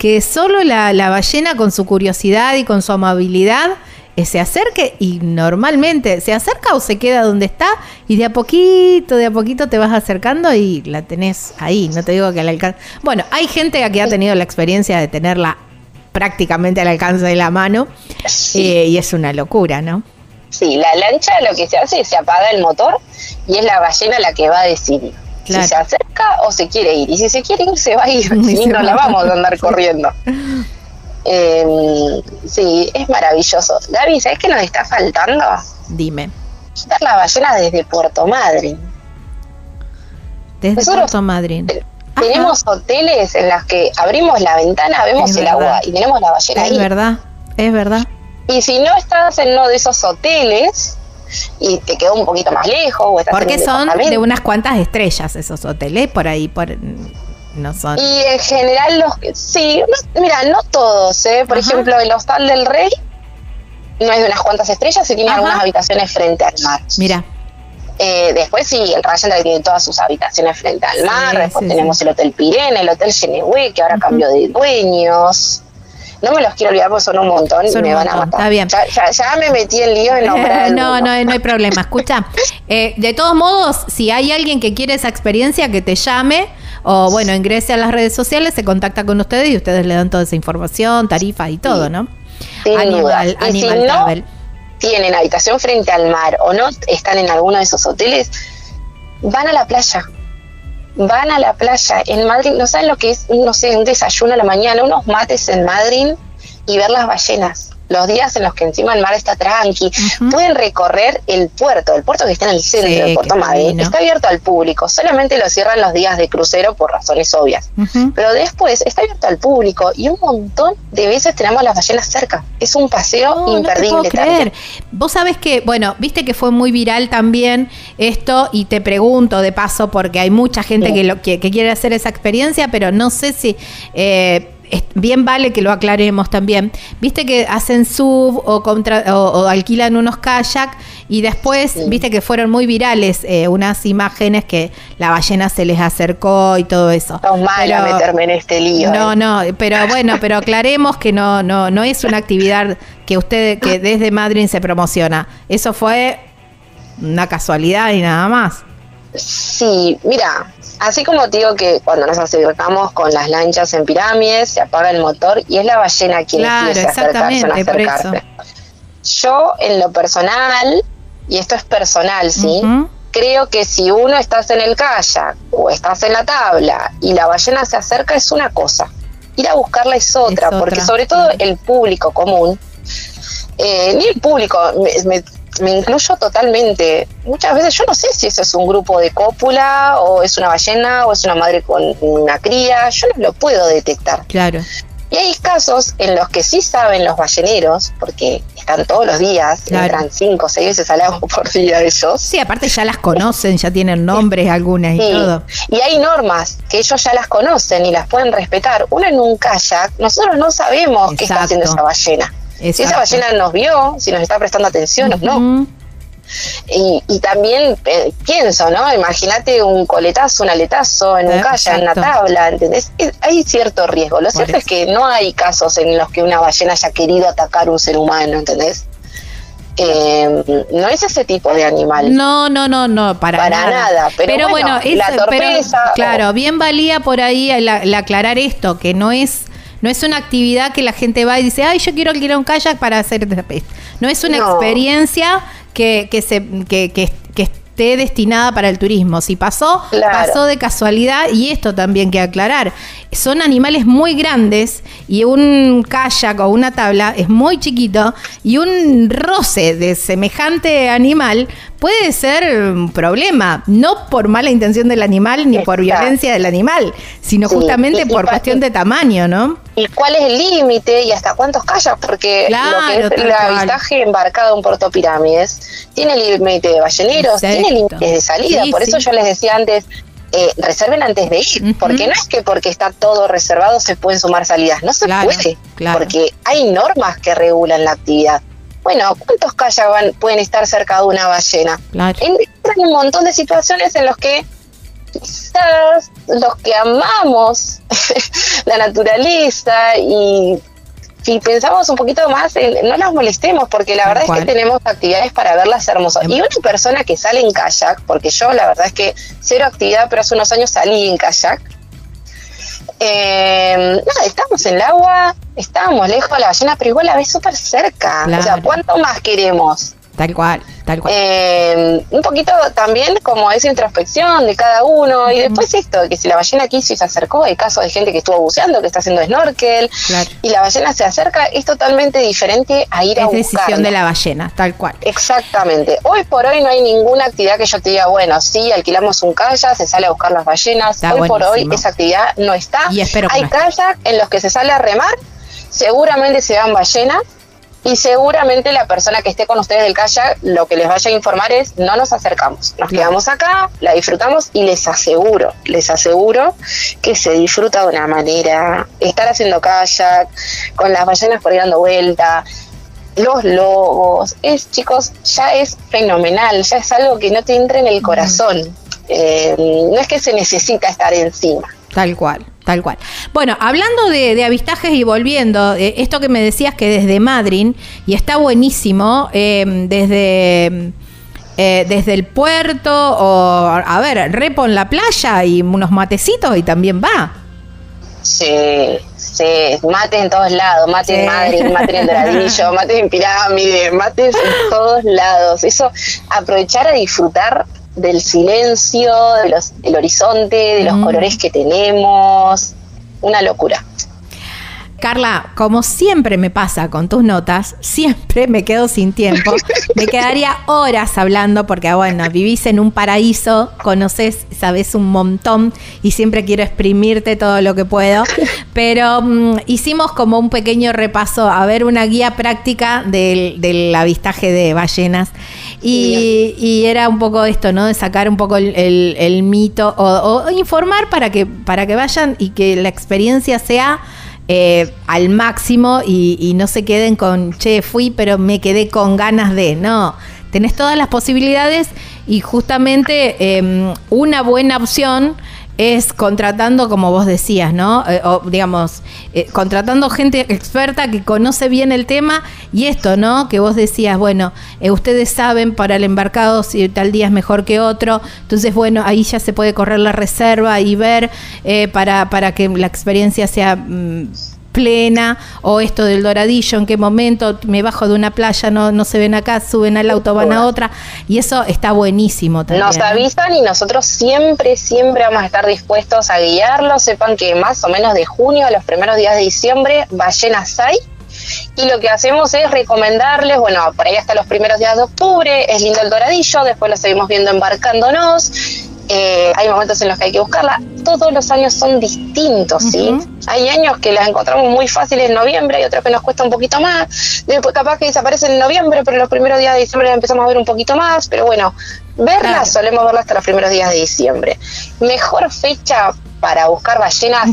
que solo la, la ballena con su curiosidad y con su amabilidad eh, se acerque y normalmente se acerca o se queda donde está y de a poquito, de a poquito te vas acercando y la tenés ahí, no te digo que al alcance. Bueno, hay gente que ha tenido la experiencia de tenerla prácticamente al alcance de la mano eh, y es una locura, ¿no? Sí, la lancha lo que se hace es se apaga el motor y es la ballena la que va a decidir Claro. si se acerca o se quiere ir. Y si se quiere ir, se va a ir. Y se No va. la vamos a andar corriendo. Eh, sí, es maravilloso. Gaby, ¿sabes qué nos está faltando? Dime. Ver la ballena desde Puerto Madryn. Desde Nosotros- Puerto Madryn. Ajá. Tenemos hoteles en los que abrimos la ventana, vemos Es el verdad. agua y tenemos la ballena Es ahí. verdad, es verdad. Y si no estás en uno de esos hoteles y te quedó un poquito más lejos o estás Porque son de unas cuantas estrellas esos hoteles, por ahí, por no son. Y en general los que- sí, no- mira, no todos, ¿eh? Por Ajá. ejemplo, el Hostal del Rey no es de unas cuantas estrellas y tiene Ajá. algunas habitaciones frente al mar. Mira, Eh, después sí, el Ryan tiene todas sus habitaciones frente al Sí, mar. Después sí, tenemos sí. el Hotel Pirene, el Hotel Genehue, que ahora cambió de dueños. No me los quiero olvidar porque son un montón Son y me van a matar. está bien. Ya, ya- ya me metí en lío en nombrar no, no, no hay problema. Escucha, eh, de todos modos, si hay alguien que quiere esa experiencia, que te llame o bueno, ingrese a las redes sociales, se contacta con ustedes y ustedes le dan toda esa información, tarifas y todo, ¿no? Sin Animal, duda. Animal si no, tienen habitación frente al mar o no están en alguno de esos hoteles, van a la playa. Van a la playa. En Madrid, no saben lo que es, no sé, un desayuno a la mañana, unos mates en Madrid y ver las ballenas. Los días en los que encima el mar está tranqui. Pueden recorrer el puerto, el puerto que está en el centro Sí, de Puerto Madrid. Está abierto al público. Solamente lo cierran los días de crucero por razones obvias. Pero después está abierto al público y un montón de veces tenemos las ballenas cerca. Es un paseo No, no te imperdible. puedo también. creer. Vos sabés que, bueno, viste que fue muy viral también esto y te pregunto de paso porque hay mucha gente Sí. que, lo, que, que quiere hacer esa experiencia, pero no sé si... eh, bien vale que lo aclaremos también. Viste que hacen sub o, contra, o, o alquilan unos kayak y después, Sí. viste que fueron muy virales eh, unas imágenes que la ballena se les acercó y todo eso. No Pero- meterme en este lío. no, ¿eh? no, pero bueno, pero aclaremos que no, no, no es una actividad que usted, que desde Madrid se promociona. Eso fue una casualidad y nada más. Sí, mira, así como te digo que cuando nos acercamos con las lanchas en pirámides, se apaga el motor y es la ballena quien Claro, empieza a acercarse, por. Yo, en lo personal, y esto es personal, ¿sí? Creo que si uno estás en el kayak o estás en la tabla y la ballena se acerca es una cosa. Ir a buscarla es otra, porque sobre todo el público común, eh, ni el público, me, me- me incluyo totalmente. Muchas veces yo no sé si eso es un grupo de cópula o es una ballena o es una madre con una cría, yo no lo puedo detectar. Claro. Y hay casos en los que sí saben los balleneros, porque están todos los días, Claro. entran cinco o seis veces al agua por día ellos. Sí, aparte ya las conocen, ya tienen nombres algunas y Sí, todo. y hay normas que ellos ya las conocen y las pueden respetar. Uno en un kayak, nosotros no sabemos qué está haciendo esa ballena. Si esa ballena nos vio, si nos está prestando atención o no. Y, y también eh, pienso, ¿no? Imagínate un coletazo, un aletazo en un kayak, en una tabla, ¿entendés? Es- hay cierto riesgo. Lo cierto eso. es que no hay casos en los que una ballena haya querido atacar un ser humano, ¿entendés? Eh, no es ese tipo de animal. No, no, no, no, para, Para nada, pero bueno, la pero, torpeza o- claro, bien valía por ahí el, el aclarar esto, que no es no es una actividad que la gente va y dice, ay, yo quiero alquilar un kayak para hacer. No es una No. experiencia que, que, se, que, que, que esté destinada para el turismo. Si pasó, Claro. pasó de casualidad y esto también que aclarar. Son animales muy grandes y un kayak o una tabla es muy chiquito y un roce de semejante animal puede ser un problema, no por mala intención del animal ni por violencia del animal, sino Sí, justamente y- y por cuestión de tamaño, ¿no? ¿Y cuál es el límite y hasta cuántos kayaks? Porque Claro, lo que es el avistaje embarcado en Puerto Pirámides tiene límite de balleneros, Exacto. tiene límites de salida. Sí, Por eso sí. yo les decía antes, eh, reserven antes de ir, Ujú. porque no es que porque está todo reservado se pueden sumar salidas, no se Claro, puede, claro. porque hay normas que regulan la actividad. Bueno, ¿cuántos kayaks van- pueden estar cerca de una ballena? Claro. Entran un montón de situaciones en los que quizás los que amamos la naturaleza y si pensamos un poquito más, en- no nos molestemos, porque la verdad es que tenemos actividades para verlas hermosas. Em- Y una persona que sale en kayak, porque yo la verdad es que cero actividad, pero hace unos años salí en kayak. Eh, nada, estamos en el agua, estábamos lejos de la ballena, pero igual la ves súper cerca. O sea. ¿cuánto más queremos? Tal cual, tal cual. Eh, un poquito también como esa introspección de cada uno y después esto, que si la ballena quiso y se acercó, hay casos de gente que estuvo buceando, que está haciendo snorkel Claro. y la ballena se acerca, es totalmente diferente a ir a es buscarla. decisión de la ballena, tal cual. Exactamente. Hoy por hoy no hay ninguna actividad que yo te diga, bueno, sí, alquilamos un kayak, se sale a buscar las ballenas. Está hoy por hoy esa actividad no está. Y espero que hay no kayak en los que se sale a remar, seguramente se dan ballenas y seguramente la persona que esté con ustedes del kayak lo que les vaya a informar es no nos acercamos, nos quedamos acá, la disfrutamos y les aseguro, les aseguro que se disfruta de una manera, estar haciendo kayak, con las ballenas por ahí dando vuelta, los lobos, es chicos, ya es fenomenal, ya es algo que no te entra en el corazón. Eh, no es que se necesita estar encima. Tal cual, tal cual. Bueno, hablando de, de avistajes y volviendo, eh, esto que me decías que desde Madryn, y está buenísimo, eh, desde, eh, desde el puerto, o a ver, repo en la playa y unos matecitos y también va. Sí, sí, mates en todos lados, mates Sí. en Madrid, mates en Doradillo, mates en Pirámide, mates en todos lados. Eso, aprovechar a disfrutar del silencio, de los, del horizonte, de los Mm. colores que tenemos. Una locura. Carla, como siempre me pasa con tus notas, siempre me quedo sin tiempo. Me quedaría horas hablando porque, ah, bueno, vivís en un paraíso, conoces, sabes un montón y siempre quiero exprimirte todo lo que puedo. Pero mm, hicimos como un pequeño repaso, a ver, una guía práctica del, del avistaje de ballenas. Y, y era un poco esto, ¿no? De sacar un poco el, mito o, informar para que, para que vayan y que la experiencia sea eh, al máximo y, y no se queden con, che, fui, pero me quedé con ganas de. No, tenés todas las posibilidades y justamente eh, una buena opción es contratando, como vos decías, ¿no? Eh, o digamos, eh, contratando gente experta que conoce bien el tema y esto, ¿no? Que vos decías, bueno, eh, ustedes saben para el embarcado si tal día es mejor que otro, entonces, bueno, ahí ya se puede correr la reserva y ver para, para que la experiencia sea... mm, plena o esto del doradillo en qué momento me bajo de una playa no, no se ven acá suben al auto van a otra y eso está buenísimo también Nos ¿no? avisan y nosotros siempre, siempre vamos a estar dispuestos a guiarlos. Sepan que más o menos de junio a los primeros días de diciembre, ballenas hay. Y lo que hacemos es recomendarles, bueno, por ahí hasta los primeros días de octubre, es lindo el doradillo, después lo seguimos viendo embarcándonos. Eh, hay momentos en los que hay que buscarla. todos los años son distintos, ¿sí? Hay años que las encontramos muy fáciles en noviembre, hay otros que nos cuesta un poquito más. Después capaz que desaparecen en noviembre, pero los primeros días de diciembre las empezamos a ver un poquito más. Pero bueno, verlas Claro. solemos verlas hasta los primeros días de diciembre. Mejor fecha para buscar ballenas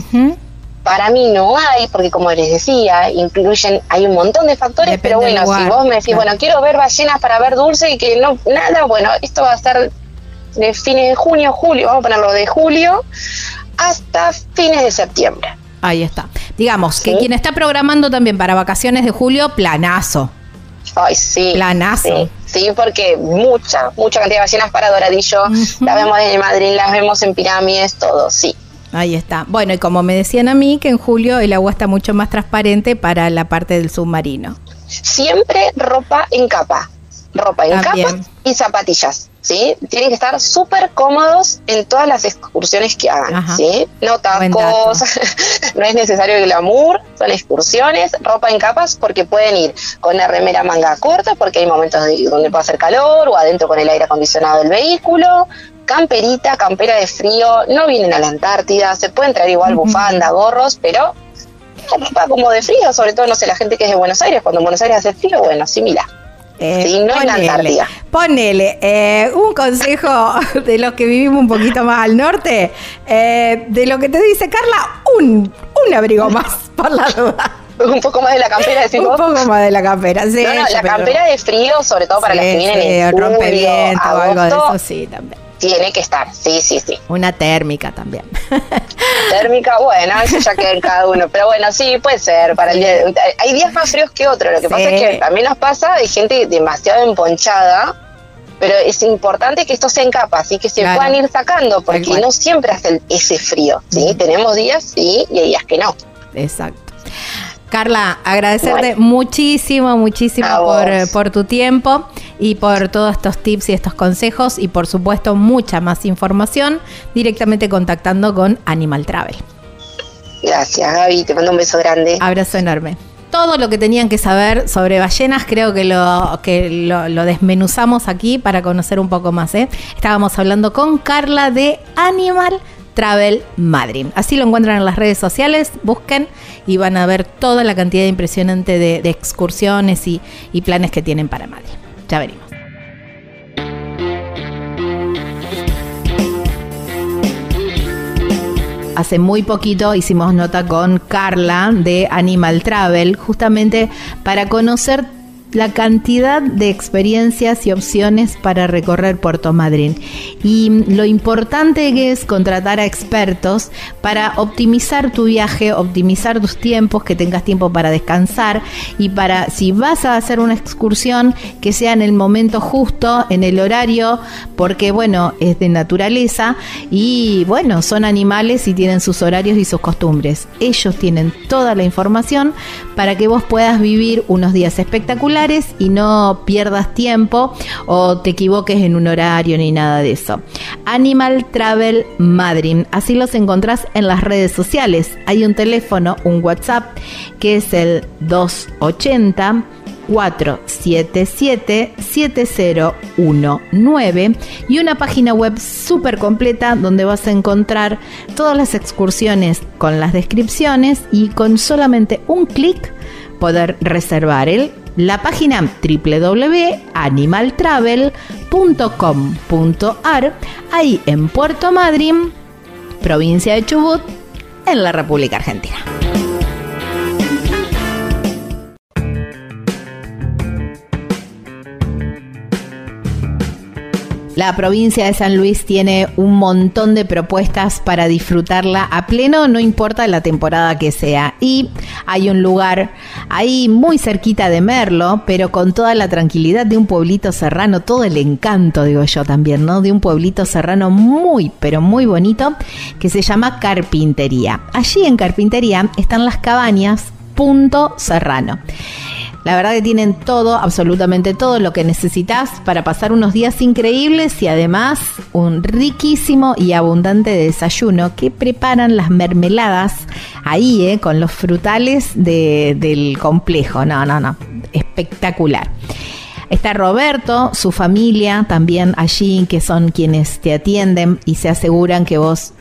para mí no hay, porque como les decía, incluyen, hay un montón de factores, Depende pero bueno, lugar, si vos me decís, claro. bueno, quiero ver ballenas para ver dulce y que no, nada, bueno, esto va a ser de fines de junio, julio, vamos a ponerlo de julio, hasta fines de septiembre. Ahí está. Digamos que quien está programando también para vacaciones de julio, planazo. Ay, sí. Planazo. Sí, sí, porque mucha, mucha cantidad de ballenas para Doradillo, las vemos en Madrid, las vemos en pirámides, todo, sí. Ahí está. Bueno, y como me decían a mí, que en julio el agua está mucho más transparente para la parte del submarino. siempre ropa en capa. Ropa en También. capa y zapatillas, ¿sí? Tienen que estar súper cómodos en todas las excursiones que hagan, Ajá. ¿sí? No tacos, no es necesario el glamour, son excursiones, ropa en capas porque pueden ir con la remera manga corta porque hay momentos de- donde puede hacer calor o adentro con el aire acondicionado del vehículo, camperita, campera de frío, no vienen a la Antártida, se pueden traer igual bufanda, gorros, pero ropa como de frío, sobre todo, no sé, la gente que es de Buenos Aires, cuando en Buenos Aires hace frío, bueno, sí, mira. Eh, Sí, no en la Antártida. Ponele eh, un consejo de los que vivimos un poquito más al norte, eh, de lo que te dice Carla, un, un abrigo más, por la duda. Un poco más de la campera, decís Un poco más de la campera, sí. No, no, la pero- campera de frío, sobre todo para Sí, las que vienen sí, en julio, rompeviento o algo de eso, sí, también. Tiene que estar, sí, sí, sí. Una térmica también. Térmica, bueno, eso ya queda en cada uno. Pero bueno, sí, puede ser. Para el día- hay días más fríos que otros. Lo que Sí. pasa es que también nos pasa, hay gente demasiado emponchada, pero es importante que esto se en capa, así que se Claro. puedan ir sacando, porque no siempre hace ese frío. ¿sí? Tenemos días sí y hay días que no. Exacto. Carla, agradecerte Bueno. muchísimo, muchísimo por, eh, por tu tiempo y por todos estos tips y estos consejos y por supuesto mucha más información directamente contactando con Animal Travel. Gracias, Gaby. Te mando un beso grande. Abrazo enorme. Todo lo que tenían que saber sobre ballenas creo que lo, que lo, lo desmenuzamos aquí para conocer un poco más. ¿eh? Estábamos hablando con Carla de Animal Travel Madrid. Así lo encuentran en las redes sociales, busquen y van a ver toda la cantidad impresionante de, excursiones y, y planes que tienen para Madrid. Ya veremos. Hace muy poquito hicimos nota con Carla de Animal Travel, justamente para conocer la cantidad de experiencias y opciones para recorrer Puerto Madryn. Y lo importante es contratar a expertos para optimizar tu viaje, optimizar tus tiempos, que tengas tiempo para descansar y para, si vas a hacer una excursión, que sea en el momento justo, en el horario, porque bueno, es de naturaleza y bueno, son animales y tienen sus horarios y sus costumbres. Ellos tienen toda la información para que vos puedas vivir unos días espectaculares y no pierdas tiempo o te equivoques en un horario ni nada de eso. Animal Travel Madrid, así los encontrás en las redes sociales. Hay un teléfono, un WhatsApp que es el 280 477-7019 y una página web súper completa donde vas a encontrar todas las excursiones con las descripciones y con solamente un clic poder reservar el la página www.animaltravel.com.ar ahí en Puerto Madryn, provincia de Chubut, en la República Argentina. La provincia de San Luis tiene un montón de propuestas para disfrutarla a pleno, no importa la temporada que sea. Y hay un lugar ahí muy cerquita de Merlo, pero con toda la tranquilidad de un pueblito serrano, todo el encanto, digo yo también, ¿no? De un pueblito serrano muy, pero muy bonito, que se llama Carpintería. Allí en Carpintería están las cabañas Punto Serrano. La verdad que tienen todo, absolutamente todo lo que necesitas para pasar unos días increíbles y además un riquísimo y abundante desayuno que preparan las mermeladas ahí, eh, con los frutales de- del complejo. No, no, no, espectacular. Está Roberto, su familia también allí, que son quienes te atienden y se aseguran que vos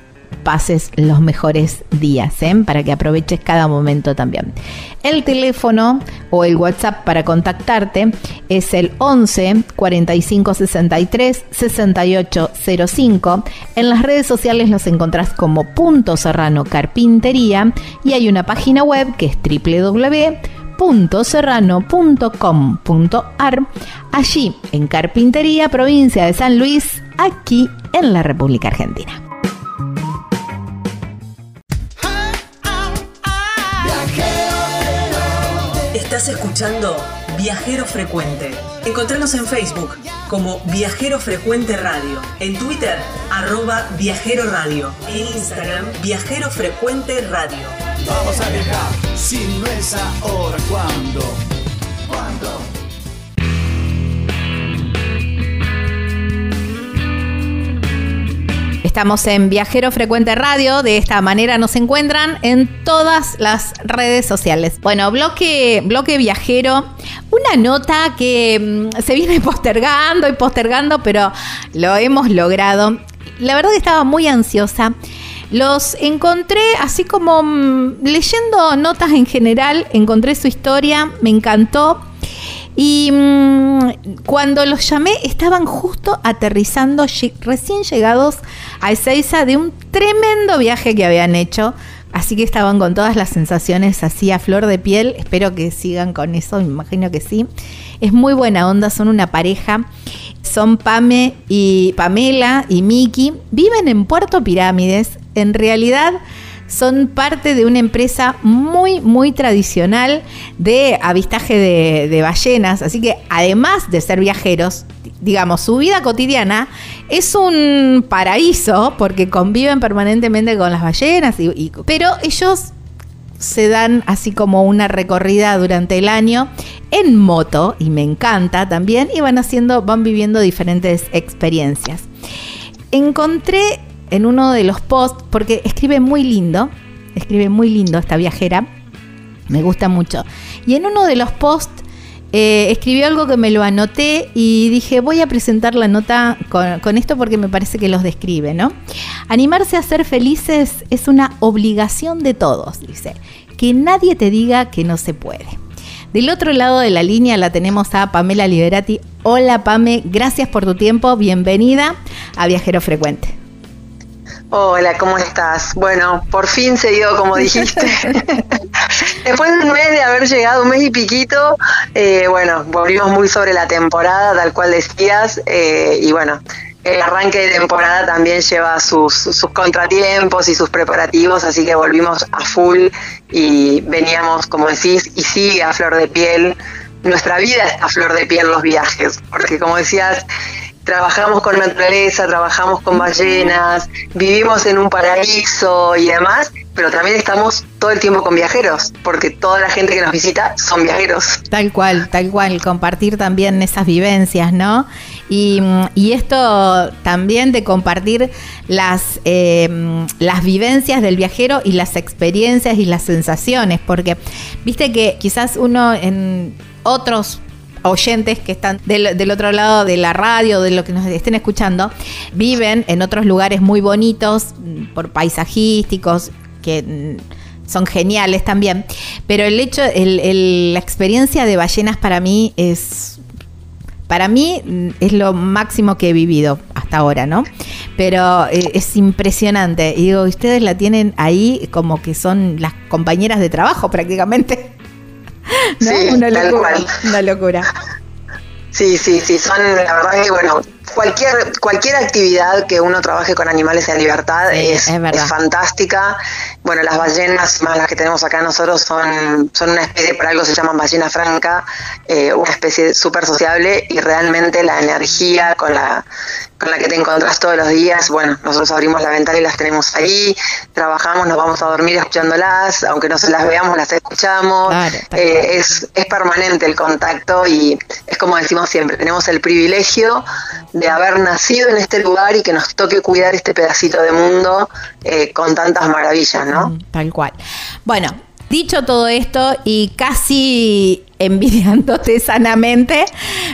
pases los mejores días, ¿eh? para que aproveches cada momento también. El teléfono o el WhatsApp para contactarte es el 11 45 63 68 05. En las redes sociales los encontrás como Punto Serrano Carpintería y hay una página web que es www.serrano.com.ar allí en Carpintería, provincia de San Luis, aquí en la República Argentina. Estás escuchando Viajero Frecuente. Encontranos en Facebook como Viajero Frecuente Radio, en Twitter arroba Viajero Radio, en Instagram Viajero Frecuente Radio. Vamos a viajar, si no es ahora, ¿cuándo? ¿Cuándo? Estamos en Viajero Frecuente Radio, de esta manera nos encuentran en todas las redes sociales. Bueno, bloque, bloque viajero, una nota que mm, se viene postergando y postergando, pero lo hemos logrado. La verdad que estaba muy ansiosa. Los encontré así como mm, leyendo notas en general, encontré su historia, me encantó. Y mm, cuando los llamé, estaban justo aterrizando, recién llegados a Ezeiza de un tremendo viaje que habían hecho. Así que estaban con todas las sensaciones así a flor de piel. Espero que sigan con eso, me imagino que sí. Es muy buena onda, son una pareja. Son Pame y Pamela y Miki. Viven en Puerto Pirámides. En realidad son parte de una empresa muy, muy tradicional de avistaje de, ballenas. Así que además de ser viajeros, digamos, su vida cotidiana es un paraíso porque conviven permanentemente con las ballenas. y- pero ellos se dan así como una recorrida durante el año en moto y me encanta también y van haciendo, van viviendo diferentes experiencias. Encontré en uno de los posts, porque escribe muy lindo, escribe muy lindo esta viajera, me gusta mucho. Y en uno de los posts eh, escribió algo que me lo anoté y dije, voy a presentar la nota con, con esto porque me parece que los describe, ¿no? Animarse a ser felices es una obligación de todos, dice. Que nadie te diga que no se puede. Del otro lado de la línea la tenemos a Pamela Liberati. Hola Pame, gracias por tu tiempo, bienvenida a Viajero Frecuente. Hola, ¿cómo estás? Bueno, por fin se dio como dijiste. Después de un mes de haber llegado, un mes y piquito, eh, bueno, volvimos muy sobre la temporada, tal cual decías, eh, y bueno, el arranque de temporada también lleva sus, sus contratiempos y sus preparativos, así que volvimos a full y veníamos, como decís, y sigue a flor de piel. Nuestra vida está a flor de piel los viajes, porque como decías, trabajamos con naturaleza, trabajamos con ballenas, vivimos en un paraíso y demás, pero también estamos todo el tiempo con viajeros, porque toda la gente que nos visita son viajeros. Tal cual, tal cual, compartir también esas vivencias, ¿no? Y, y esto también de compartir las, eh, las vivencias del viajero y las experiencias y las sensaciones, porque viste que quizás uno en otros oyentes que están del, del otro lado de la radio, de lo que nos estén escuchando, viven en otros lugares muy bonitos, mm, por paisajísticos, que mm, son geniales también. Pero el hecho, el- el- la experiencia de ballenas para mí es. Para mí mm, es lo máximo que he vivido hasta ahora, ¿no? Pero eh, es impresionante. Y digo, ustedes la tienen ahí como que son las compañeras de trabajo prácticamente. ¿No? Sí, una locura. Una locura. Sí, sí, sí, son la verdad que bueno, cualquier cualquier actividad que uno trabaje con animales en libertad Sí, es, es fantástica. Bueno, las ballenas más las que tenemos acá nosotros son son una especie, por algo se llaman ballena franca, eh, una especie súper sociable y realmente la energía con la con la que te encontrás todos los días, bueno, nosotros abrimos la ventana y las tenemos ahí, trabajamos, nos vamos a dormir escuchándolas, aunque no se las veamos, las escuchamos, Claro, Eh, cual. es, es permanente el contacto y es como decimos siempre, tenemos el privilegio de haber nacido en este lugar y que nos toque cuidar este pedacito de mundo eh, con tantas maravillas, ¿no? Mm, Tal cual. Bueno, Dicho todo esto y casi envidiándote sanamente,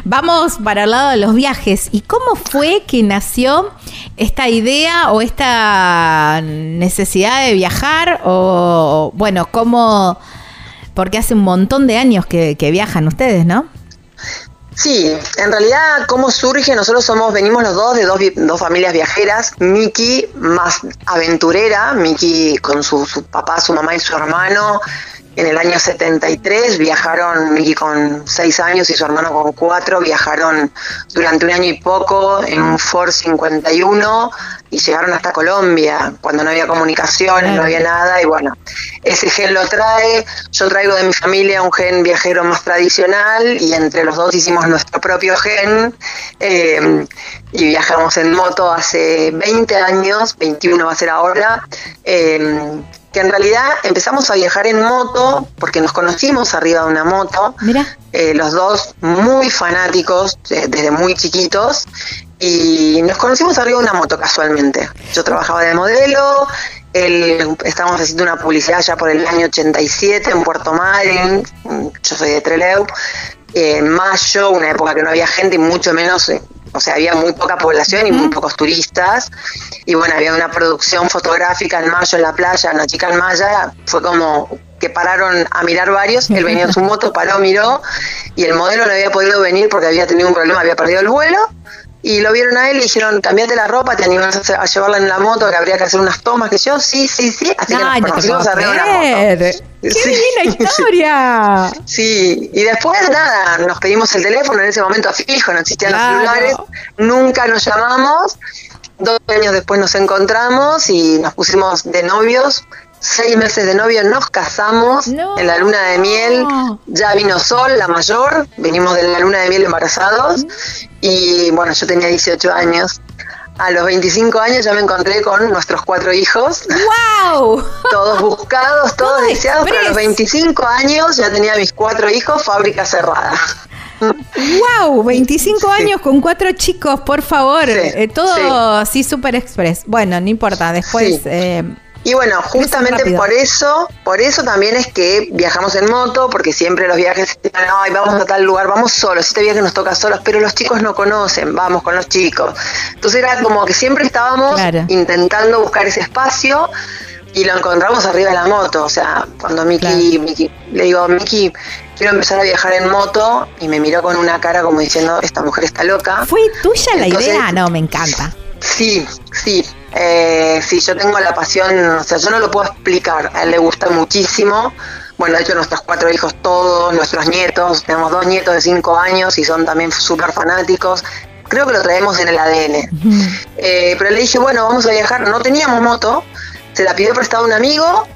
vamos para el lado de los viajes. ¿Y cómo fue que nació esta idea o esta necesidad de viajar? O bueno, cómo... Porque hace un montón de años que, viajan ustedes, ¿no? Sí, en realidad, ¿cómo surge? Nosotros somos, venimos los dos de dos, dos familias viajeras. Miki, más aventurera, Miki con su, su papá, su mamá y su hermano. En el año 73 viajaron, Miki con seis años y su hermano con cuatro, viajaron durante un año y poco en un Ford 51 y llegaron hasta Colombia cuando no había comunicaciones, no había nada y bueno, ese gen lo trae, yo traigo de mi familia un gen viajero más tradicional y entre los dos hicimos nuestro propio gen eh, y viajamos en moto hace 20 años, 21 va a ser ahora, eh, que en realidad empezamos a viajar en moto porque nos conocimos arriba de una moto, Mira. eh, los dos muy fanáticos eh, desde muy chiquitos y nos conocimos arriba de una moto casualmente. Yo trabajaba de modelo, él, estábamos haciendo una publicidad ya por el año 87 en Puerto Madryn, yo soy de Trelew, eh, en mayo, una época que no había gente y mucho menos, o sea, había muy poca población y muy pocos turistas. Y bueno, había una producción fotográfica en mayo en la playa, una chica en Maya, fue como que pararon a mirar varios, él venía en su moto, paró, miró, y el modelo no había podido venir porque había tenido un problema, había perdido el vuelo, y lo vieron a él y dijeron, cambiate la ropa, te animas a, llevarla en la moto, que habría que hacer unas tomas, que yo, sí, sí, sí, así que nos conocimos arriba de la moto. ¡Qué Sí, divina historia! Sí, y después nada, nos pedimos el teléfono en ese momento fijo, no existían Claro. los celulares, nunca nos llamamos, dos años después nos encontramos y nos pusimos de novios, seis meses de novios nos casamos No. en la luna de miel, ya vino Sol, la mayor, venimos de la luna de miel embarazados y bueno, yo tenía 18 años. A los 25 años ya me encontré con nuestros cuatro hijos, ¡Wow! todos buscados, todos Todo deseados, pero a los express. 25 años ya tenía mis cuatro hijos, fábrica cerrada. ¡Wow! 25 años con cuatro chicos, por favor. Sí, Eh, todo sí. así super express. Bueno, no importa, después... Eh, Y bueno, justamente por eso, por eso también es que viajamos en moto, porque siempre los viajes, ay, vamos a tal lugar, vamos solos, este viaje nos toca solos, pero los chicos no conocen, vamos con los chicos. Entonces era como que siempre estábamos Claro. intentando buscar ese espacio y lo encontramos arriba de la moto. O sea, cuando Miki, Claro. Miki le digo, Miki, quiero empezar a viajar en moto, y me miró con una cara como diciendo, esta mujer está loca. ¿Fue tuya la idea? No, me encanta. Sí, sí. Eh, sí, yo tengo la pasión, o sea, yo no lo puedo explicar. A él le gusta muchísimo. Bueno, de hecho, nuestros cuatro hijos, todos, nuestros nietos, tenemos dos nietos de cinco años y son también súper fanáticos. Creo que lo traemos en el ADN. Eh, pero le dije, bueno, vamos a viajar. No teníamos moto, se la pidió prestado un amigo.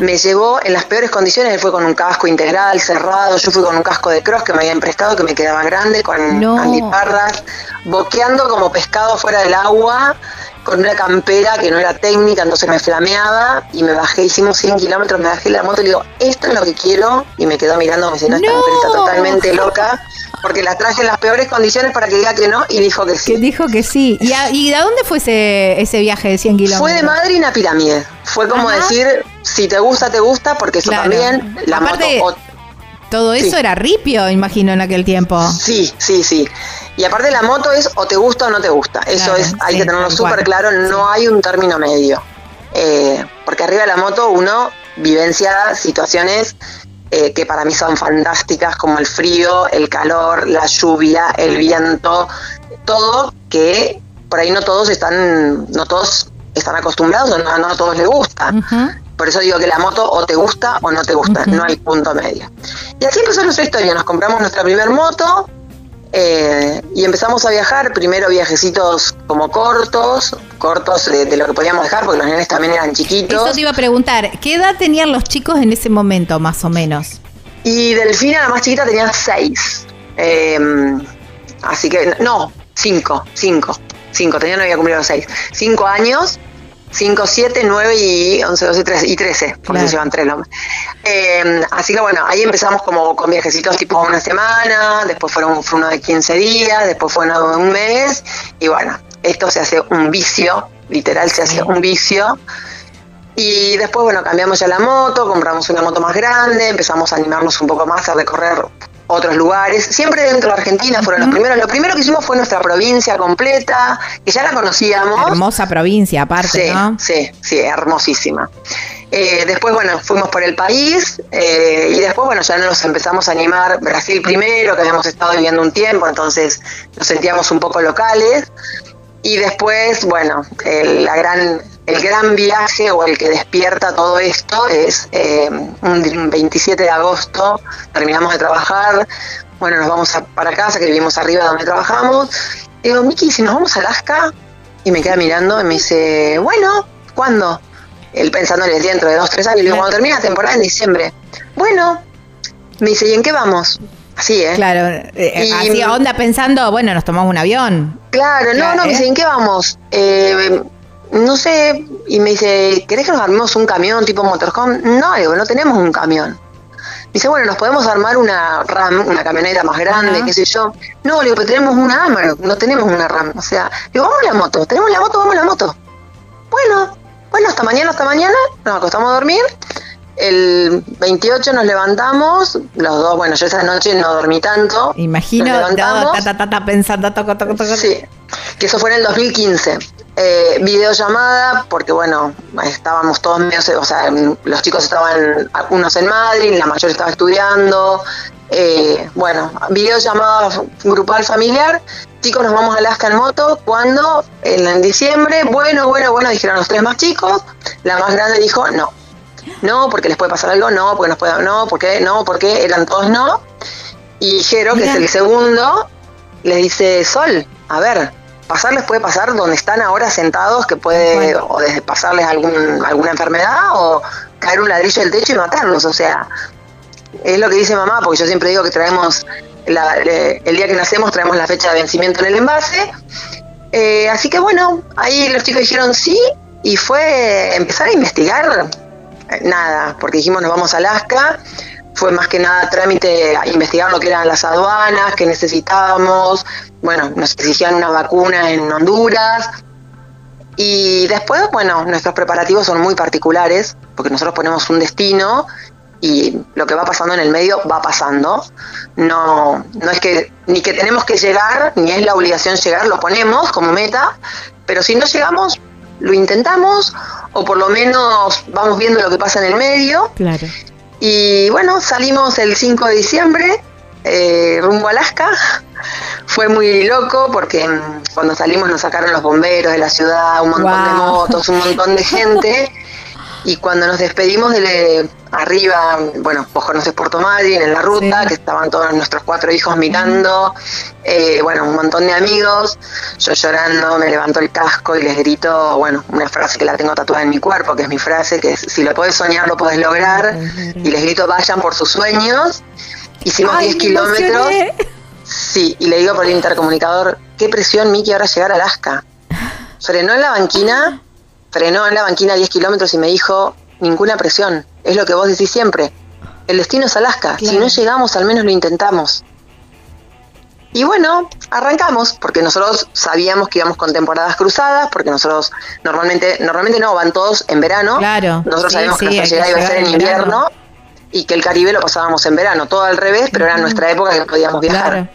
Me llevó en las peores condiciones, él fue con un casco integral, cerrado, yo fui con un casco de cross que me habían prestado, que me quedaba grande, con No. antiparras, boqueando como pescado fuera del agua, con una campera que no era técnica, entonces me flameaba y me bajé, hicimos 100 kilómetros, me bajé la moto y le digo, esto es lo que quiero, y me quedó mirando como esta No. mujer está totalmente loca, porque la traje en las peores condiciones para que diga que no, y dijo que Que sí. dijo que sí. ¿Y a, y a dónde fue ese, ese viaje de 100 kilómetros? Fue de Madrid a Pirámide. Fue como Ajá. decir, si te gusta, te gusta, porque eso Claro. también, la Aparte- moto... Todo eso Sí. era ripio, imagino, en aquel tiempo. Sí, sí, sí. Y aparte la moto es o te gusta o no te gusta. Eso Claro, es, hay sí, que tenerlo súper claro, no hay un término medio. Eh, porque arriba de la moto uno vivencia situaciones eh, que para mí son fantásticas, como el frío, el calor, la lluvia, el viento, todo que por ahí no todos están, no todos están acostumbrados no, no a todos les gusta. Ujú. Por eso digo que la moto o te gusta o no te gusta, no hay punto medio. Y así empezó nuestra historia, nos compramos nuestra primer moto eh, y empezamos a viajar, primero viajecitos como cortos, cortos de, de lo que podíamos dejar, porque los nenes también eran Eso chiquitos. te iba a preguntar, ¿qué edad tenían los chicos en ese momento, más o menos? Y Delfina, la más chiquita, tenía seis. Eh, así que, no, cinco, cinco, cinco, tenía no había cumplido los seis. Cinco años, cinco, siete, nueve y once, doce, trece, y trece, porque Claro. se llevan tres nombres. Eh, así que bueno, ahí empezamos como con viajecitos tipo una semana, después fueron, fue uno de 15 días, después fue uno de un mes, y bueno, esto se hace un vicio, literal se hace un vicio. Y después, bueno, cambiamos ya la moto, compramos una moto más grande, empezamos a animarnos un poco más a recorrer otros lugares, siempre dentro de Argentina fueron los primeros. Lo primero que hicimos fue nuestra provincia completa, que ya la conocíamos. Hermosa provincia, aparte, Sí, ¿no? sí, sí, hermosísima. Eh, después, bueno, fuimos por el país eh, y después, bueno, ya nos empezamos a animar. Brasil primero, que habíamos estado viviendo un tiempo, entonces nos sentíamos un poco locales. Y después, bueno, el, la gran, el gran viaje o el que despierta todo esto es eh, un 27 de agosto, terminamos de trabajar, bueno, nos vamos a- para casa, que vivimos arriba donde trabajamos. Y digo, Miki, si nos vamos a Alaska, y me queda mirando y me dice, bueno, ¿cuándo? Él pensándole dentro de dos, tres años. Le digo, cuando termina la temporada en diciembre. Bueno, me dice, ¿y en qué vamos? Así, ¿eh? Claro, eh, Y- así onda pensando, bueno, nos tomamos un avión. Claro, no, Claro, no, me ¿eh? dice, ¿en qué vamos? Eh, no sé, y me dice, ¿querés que nos armemos un camión tipo motorhome? No, digo, no tenemos un camión. Me dice, bueno, nos podemos armar una RAM, una camioneta más grande, qué sé yo. No, le digo, pero tenemos una Amarok, no tenemos una RAM. O sea, digo, vamos a la moto, tenemos la moto, vamos a la moto. Bueno, bueno, hasta mañana, hasta mañana, nos acostamos a dormir. El 28 nos levantamos, los dos, bueno, yo esa noche no dormí tanto. Imagino, Nos todo, levantamos. ta, ta, ta, ta, pensando, toco, toco, toco. Sí, que eso fue en el 2015. Eh, videollamada, porque bueno, estábamos todos medio, o sea, los chicos estaban, algunos en Madrid, la mayor estaba estudiando. Eh, bueno, videollamada grupal familiar. Chicos, nos vamos a Alaska en moto. cuando En, en diciembre. Bueno, bueno, bueno, dijeron los tres más chicos. La más grande dijo no. No, porque les puede pasar algo, no, porque nos puede, no, porque, no, porque eran todos no. Y Jero, que es el segundo, le dice, Sol, a ver, pasar les puede pasar donde están ahora sentados, que puede o desde pasarles algún, alguna enfermedad o caer un ladrillo del techo y matarlos. O sea, es lo que dice mamá, porque yo siempre digo que traemos, la- el día que nacemos traemos la fecha de vencimiento en el envase. Eh, así que bueno, ahí los chicos dijeron sí y fue empezar a investigar eh, nada, porque dijimos nos vamos a Alaska, fue más que nada trámite a investigar lo que eran las aduanas, que necesitábamos, bueno, nos exigían una vacuna en Honduras. Y después, bueno, nuestros preparativos son muy particulares, porque nosotros ponemos un destino y lo que va pasando en el medio va pasando. No, no es que ni que tenemos que llegar, ni es la obligación llegar, lo ponemos como meta, pero si no llegamos, lo intentamos o por lo menos vamos viendo lo que pasa en el medio. Claro. Y bueno, salimos el 5 de diciembre eh, rumbo a Alaska. Fue muy loco porque mm, cuando salimos nos sacaron los bomberos de la ciudad, un montón de motos, un montón de gente. Y cuando nos despedimos de arriba, bueno, vos conoces Puerto Madryn en la ruta, Sí. que estaban todos nuestros cuatro hijos mirando, eh, bueno, un montón de amigos, yo llorando, me levanto el casco y les grito, bueno, una frase que la tengo tatuada en mi cuerpo, que es mi frase, que es, si lo podés soñar, lo podés lograr, y les grito, vayan por sus sueños. Hicimos Ay, 10 me kilómetros. emocioné. Sí, y le digo por el intercomunicador, qué presión, Miki, ahora llegar a Alaska. Frenó en la banquina, frenó en la banquina 10 kilómetros y me dijo, ninguna presión, es lo que vos decís siempre. El destino es Alaska, si no llegamos al menos lo intentamos. Y bueno, arrancamos, porque nosotros sabíamos que íbamos con temporadas cruzadas, porque nosotros normalmente, normalmente no, van todos en verano. Claro. Nosotros Sí, sabíamos sí, que nuestra llegada iba a ser en verano. invierno y que el Caribe lo pasábamos en verano, todo al revés, pero era nuestra época que podíamos viajar. Claro.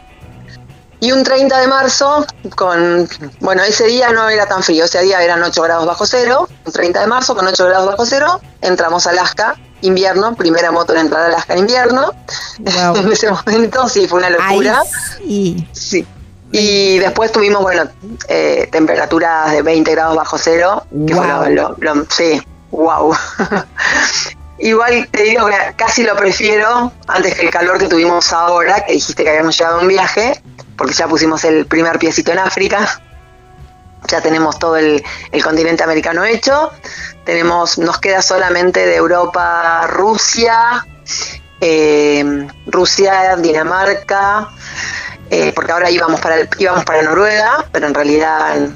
Y un 30 de marzo, con, bueno, ese día no era tan frío, ese día eran 8 grados bajo cero, un 30 de marzo con 8 grados bajo cero, entramos a Alaska, invierno, primera moto en entrar a Alaska en invierno. Wow. en ese momento sí, fue una locura. sí. Sí. Y después tuvimos, bueno, eh, temperaturas de 20 grados bajo cero, que fue Wow. lo, lo- lo- sí, wow. Igual te digo que casi lo prefiero antes que el calor que tuvimos ahora, que dijiste que habíamos llegado a un viaje, porque ya pusimos el primer piecito en África, ya tenemos todo el, continente americano hecho, tenemos, nos queda solamente de Europa Rusia, eh, Rusia, Dinamarca, eh, porque ahora íbamos para, íbamos para Noruega, pero en realidad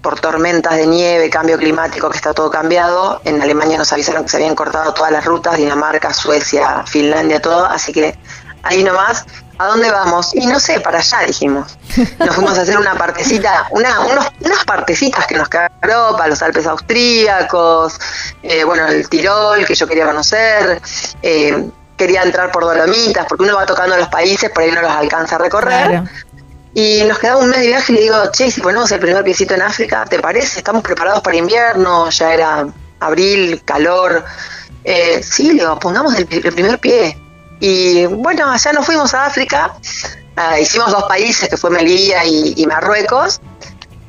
por tormentas de nieve, cambio climático, que está todo cambiado, en Alemania nos avisaron que se habían cortado todas las rutas, Dinamarca, Suecia, Finlandia, todo, así que ahí nomás, ¿a dónde vamos? Y no sé, para allá dijimos. Nos fuimos a hacer una partecita, una, unos- unas partecitas que nos quedaron Europa, los Alpes austríacos, eh, bueno, el Tirol, que yo quería conocer, eh, quería entrar por Dolomitas, porque uno va tocando los países, por ahí no los alcanza a recorrer. Claro. Y nos quedaba un mes de viaje y le digo, che, si ponemos el primer piecito en África, ¿te parece? Estamos preparados para invierno, ya era abril, calor. Eh, sí, le digo, pongamos el, el primer pie. Y bueno, allá nos fuimos a África, Ah, hicimos dos países, que fue Melilla y, y Marruecos.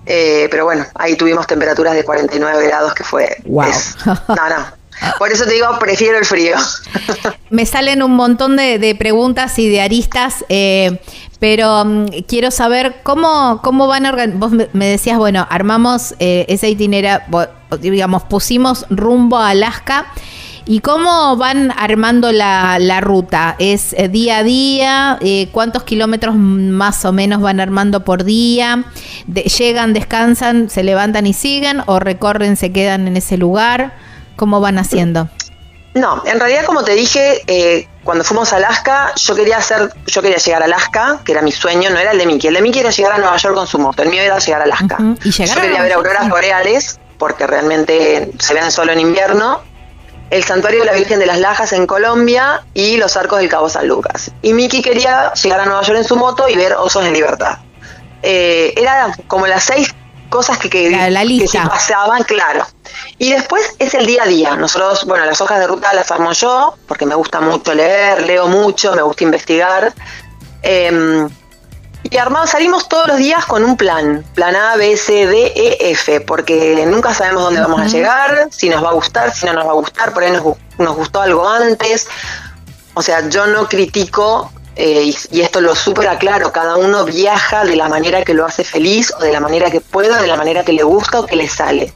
Eh, pero bueno, ahí tuvimos temperaturas de 49 grados, que fue... Es- no, no. Por eso te digo, prefiero el frío. Me salen un montón de, de preguntas y de aristas, eh, pero mm, quiero saber cómo, cómo van a organizar. Vos me me decías, bueno, armamos eh, ese itinerario, digamos, pusimos rumbo a Alaska. ¿Y cómo van armando la, la ruta? ¿Es eh, día a día? Eh, ¿Cuántos kilómetros más o menos van armando por día? De- ¿Llegan, descansan, se levantan y siguen? ¿O recorren, se quedan en ese lugar? ¿Cómo van haciendo? No, en realidad como te dije, eh, cuando fuimos a Alaska, yo quería hacer, yo quería llegar a Alaska, que era mi sueño, no era el de Mickey. El de Mickey era llegar a Nueva York con su moto, el mío era llegar a Alaska. ¿Y llegar yo a quería ver auroras boreales, porque realmente se ven solo en invierno. El santuario de la Virgen de las Lajas en Colombia y los arcos del Cabo San Lucas. Y Mickey quería llegar a Nueva York en su moto y ver osos en libertad. Eh, era como las seis cosas que, que, La- la que se pasaban, claro. Y después es el día a día. Nosotros, bueno, las hojas de ruta las armo yo, porque me gusta mucho leer, leo mucho, me gusta investigar. Eh, y armamos, salimos todos los días con un plan, plan A, B, C, D, E, F, porque nunca sabemos dónde vamos a llegar, si nos va a gustar, si no nos va a gustar, por ahí nos, nos gustó algo antes. O sea, yo no critico, eh, y, y esto lo súper aclaro, cada uno viaja de la manera que lo hace feliz, o de la manera que pueda, de la manera que le gusta o que le sale.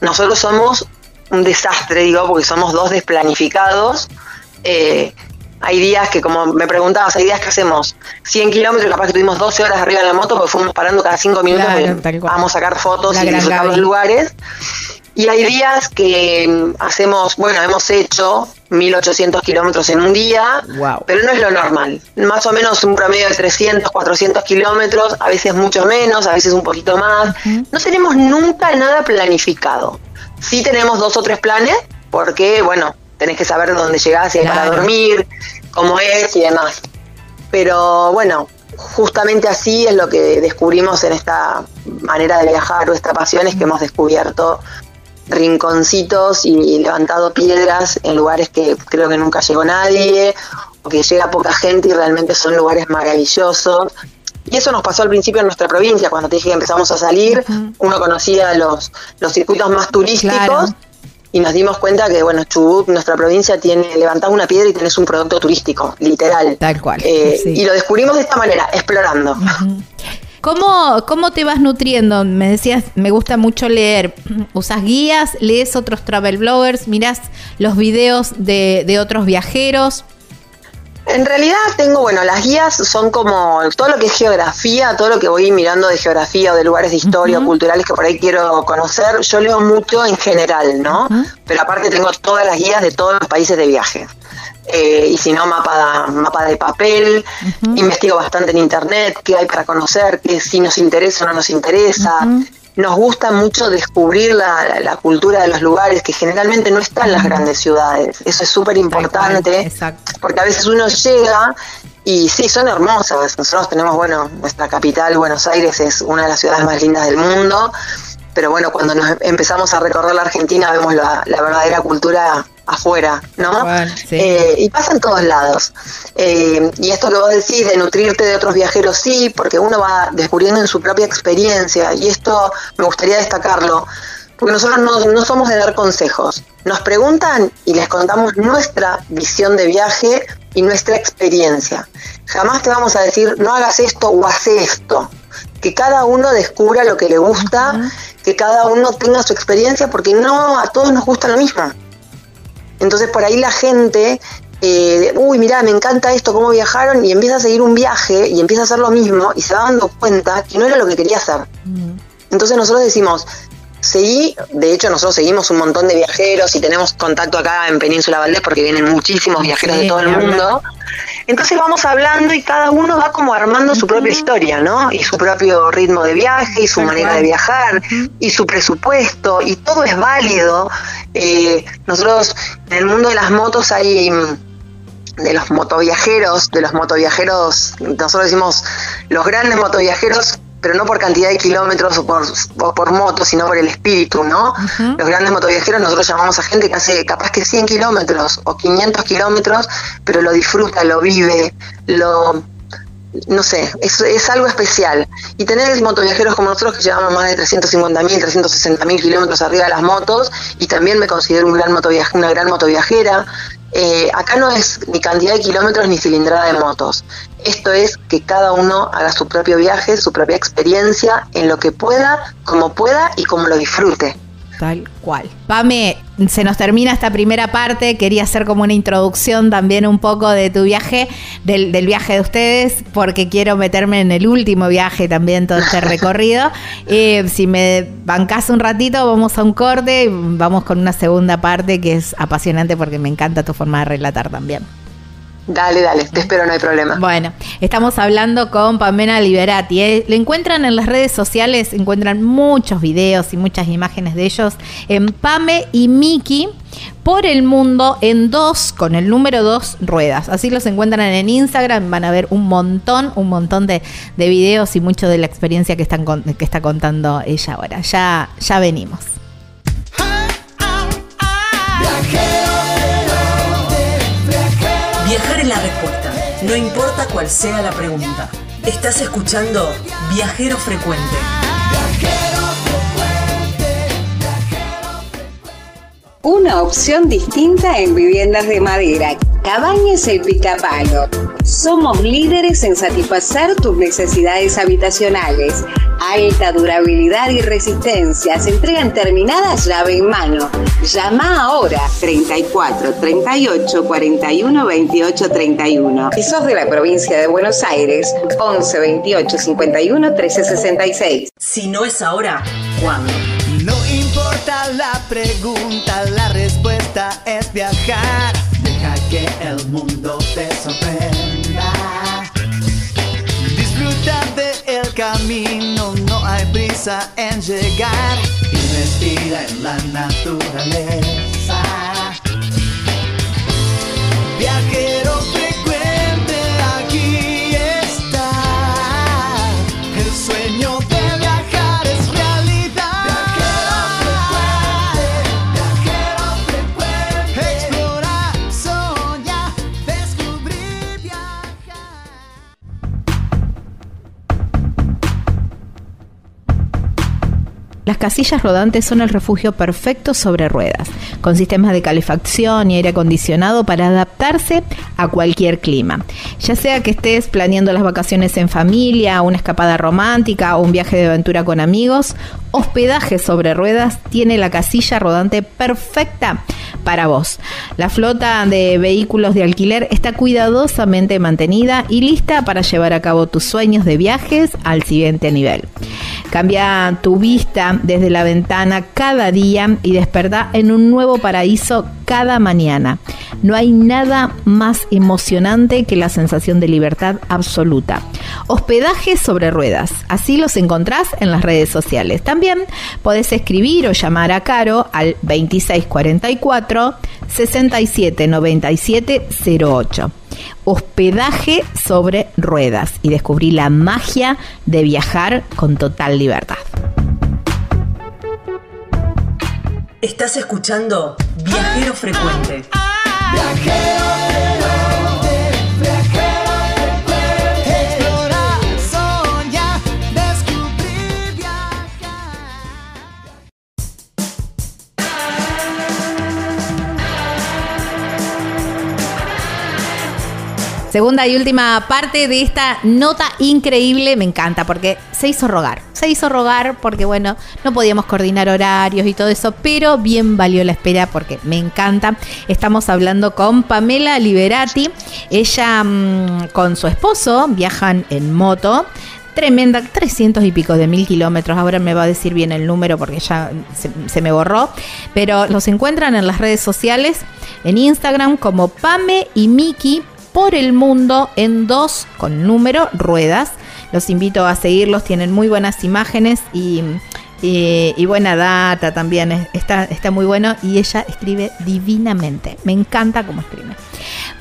Nosotros somos un desastre, digo, porque somos dos desplanificados. Eh, hay días que, como me preguntabas, hay días que hacemos 100 kilómetros, capaz que tuvimos 12 horas arriba de la moto, porque fuimos parando cada 5 minutos, Claro, vamos a sacar fotos La y disfrutar los lugares. Y hay días que hacemos, bueno, hemos hecho 1800 kilómetros en un día, Wow. pero no es lo normal. Más o menos un promedio de 300, 400 kilómetros, a veces mucho menos, a veces un poquito más. No tenemos nunca nada planificado. Sí tenemos dos o tres planes, porque, bueno, tenés que saber dónde llegás, si hay para Claro. dormir, cómo es y demás. Pero bueno, justamente así es lo que descubrimos en esta manera de viajar o esta pasión, es que hemos descubierto rinconcitos y levantado piedras en lugares que creo que nunca llegó nadie, o que llega poca gente y realmente son lugares maravillosos. Y eso nos pasó al principio en nuestra provincia, cuando te dije que empezamos a salir, uno conocía los, los circuitos más turísticos Claro. Y nos dimos cuenta que, bueno, Chubut, nuestra provincia, tiene, levantás una piedra y tenés un producto turístico, literal. Tal cual, Eh, sí. Y lo descubrimos de esta manera, explorando. ¿Cómo, ¿Cómo te vas nutriendo? Me decías, me gusta mucho leer. ¿Usas guías? ¿Lees otros travel bloggers? ¿Mirás los videos de, de otros viajeros? En realidad tengo, bueno, las guías son como todo lo que es geografía, todo lo que voy mirando de geografía o de lugares de historia o culturales que por ahí quiero conocer. Yo leo mucho en general, ¿no? Pero aparte tengo todas las guías de todos los países de viaje. Eh, y si no, mapa, mapa de papel. Investigo bastante en internet qué hay para conocer, qué si nos interesa o no nos interesa. Nos gusta mucho descubrir la, la- cultura de los lugares que generalmente no está en las grandes ciudades. Eso es súper importante porque a veces uno llega y sí, son hermosas. Nosotros tenemos, bueno, nuestra capital, Buenos Aires, es una de las ciudades más lindas del mundo, pero bueno, cuando nos empezamos a recorrer la Argentina vemos la, la verdadera cultura afuera, ¿no? Sí. Eh, y pasa en todos lados. Eh, y esto que vos decís de nutrirte de otros viajeros, sí, porque uno va descubriendo en su propia experiencia, y esto me gustaría destacarlo, porque nosotros no, no somos de dar consejos. Nos preguntan y les contamos nuestra visión de viaje y nuestra experiencia. Jamás te vamos a decir, no hagas esto o haz esto. Que cada uno descubra lo que le gusta, que cada uno tenga su experiencia, porque no a todos nos gusta lo mismo. Entonces por ahí la gente, eh, uy, mira, me encanta esto, cómo viajaron, y empieza a seguir un viaje y empieza a hacer lo mismo y se va dando cuenta que no era lo que quería hacer. Entonces nosotros decimos, seguí, de hecho nosotros seguimos un montón de viajeros y tenemos contacto acá en Península Valdés porque vienen muchísimos viajeros Sí, de todo el mundo. Entonces vamos hablando y cada uno va como armando su propia historia, ¿no? Y su propio ritmo de viaje y su manera de viajar y su presupuesto y todo es válido. Eh, nosotros en el mundo de las motos hay mm, de los motoviajeros, de los motoviajeros, nosotros decimos los grandes motoviajeros, pero no por cantidad de kilómetros o por, o por moto, sino por el espíritu, ¿no? Los grandes motoviajeros nosotros llamamos a gente que hace capaz que 100 kilómetros o 500 kilómetros, pero lo disfruta, lo vive, lo... No sé, es, es algo especial. Y tener motoviajeros como nosotros que llevamos más de 350.000, 360.000 kilómetros arriba de las motos, y también me considero un gran motoviaje, una gran motoviajera, eh, acá no es ni cantidad de kilómetros ni cilindrada de motos. Esto es que cada uno haga su propio viaje, su propia experiencia, en lo que pueda, como pueda y como lo disfrute. Tal cual. Pame, se nos termina esta primera parte. Quería hacer como una introducción también un poco de tu viaje, del, del viaje de ustedes, porque quiero meterme en el último viaje también, todo este recorrido. Eh, si me bancas un ratito, vamos a un corte y vamos con una segunda parte que es apasionante porque me encanta tu forma de relatar también. Dale, dale, te espero, no hay problema. Bueno, estamos hablando con Pamela Liberati. ¿eh? Lo encuentran en las redes sociales, encuentran muchos videos y muchas imágenes de ellos en Pame y Miki por el mundo en dos, con el número dos ruedas. Así los encuentran en Instagram, van a ver un montón, un montón de, de videos y mucho de la experiencia que, están con- que está contando ella ahora. Ya, ya venimos. No importa cuál sea la pregunta. Estás escuchando Viajero Frecuente. Una opción distinta en viviendas de madera. Cabañas El Picapalo. Somos líderes en satisfacer tus necesidades habitacionales. Alta durabilidad y resistencia. Se entregan terminadas llave en mano. Llama ahora 34 38 41 28 31. Si sos de la provincia de Buenos Aires, 11 28 51 13 66. Si no es ahora, ¿cuándo? No importa la pregunta, la respuesta es viajar. El mundo te sorprenda. Disfruta del camino, no hay prisa en llegar. Y respira en la naturaleza. Las casillas rodantes son el refugio perfecto sobre ruedas, con sistemas de calefacción y aire acondicionado para adaptarse a cualquier clima. Ya sea que estés planeando las vacaciones en familia, una escapada romántica o un viaje de aventura con amigos, Hospedaje sobre Ruedas tiene la casilla rodante perfecta para vos. La flota de vehículos de alquiler está cuidadosamente mantenida y lista para llevar a cabo tus sueños de viajes al siguiente nivel. Cambia tu vista desde la ventana cada día y desperta en un nuevo paraíso cada mañana. No hay nada más emocionante que la sensación de libertad absoluta. Hospedaje sobre ruedas. Así los encontrás en las redes sociales. También podés escribir o llamar a Caro al 2644 679708. Hospedaje sobre ruedas y descubrí la magia de viajar con total libertad. Estás escuchando Viajero Frecuente. Explorar, Segunda y última parte de esta nota increíble, me encanta porque se hizo rogar. Se hizo rogar porque, bueno, no podíamos coordinar horarios y todo eso, pero bien valió la espera porque me encanta. Estamos hablando con Pamela Liberati. Ella mm, con su esposo viajan en moto. Tremenda, 300 y pico de mil kilómetros. Ahora me va a decir bien el número porque ya se, se me borró. Pero los encuentran en las redes sociales, en Instagram como Pame y Miki por el mundo en dos, con número, ruedas. Los invito a seguirlos, tienen muy buenas imágenes y, y- y buena data también. es- Está, está muy bueno y ella escribe divinamente. Me encanta cómo escribe.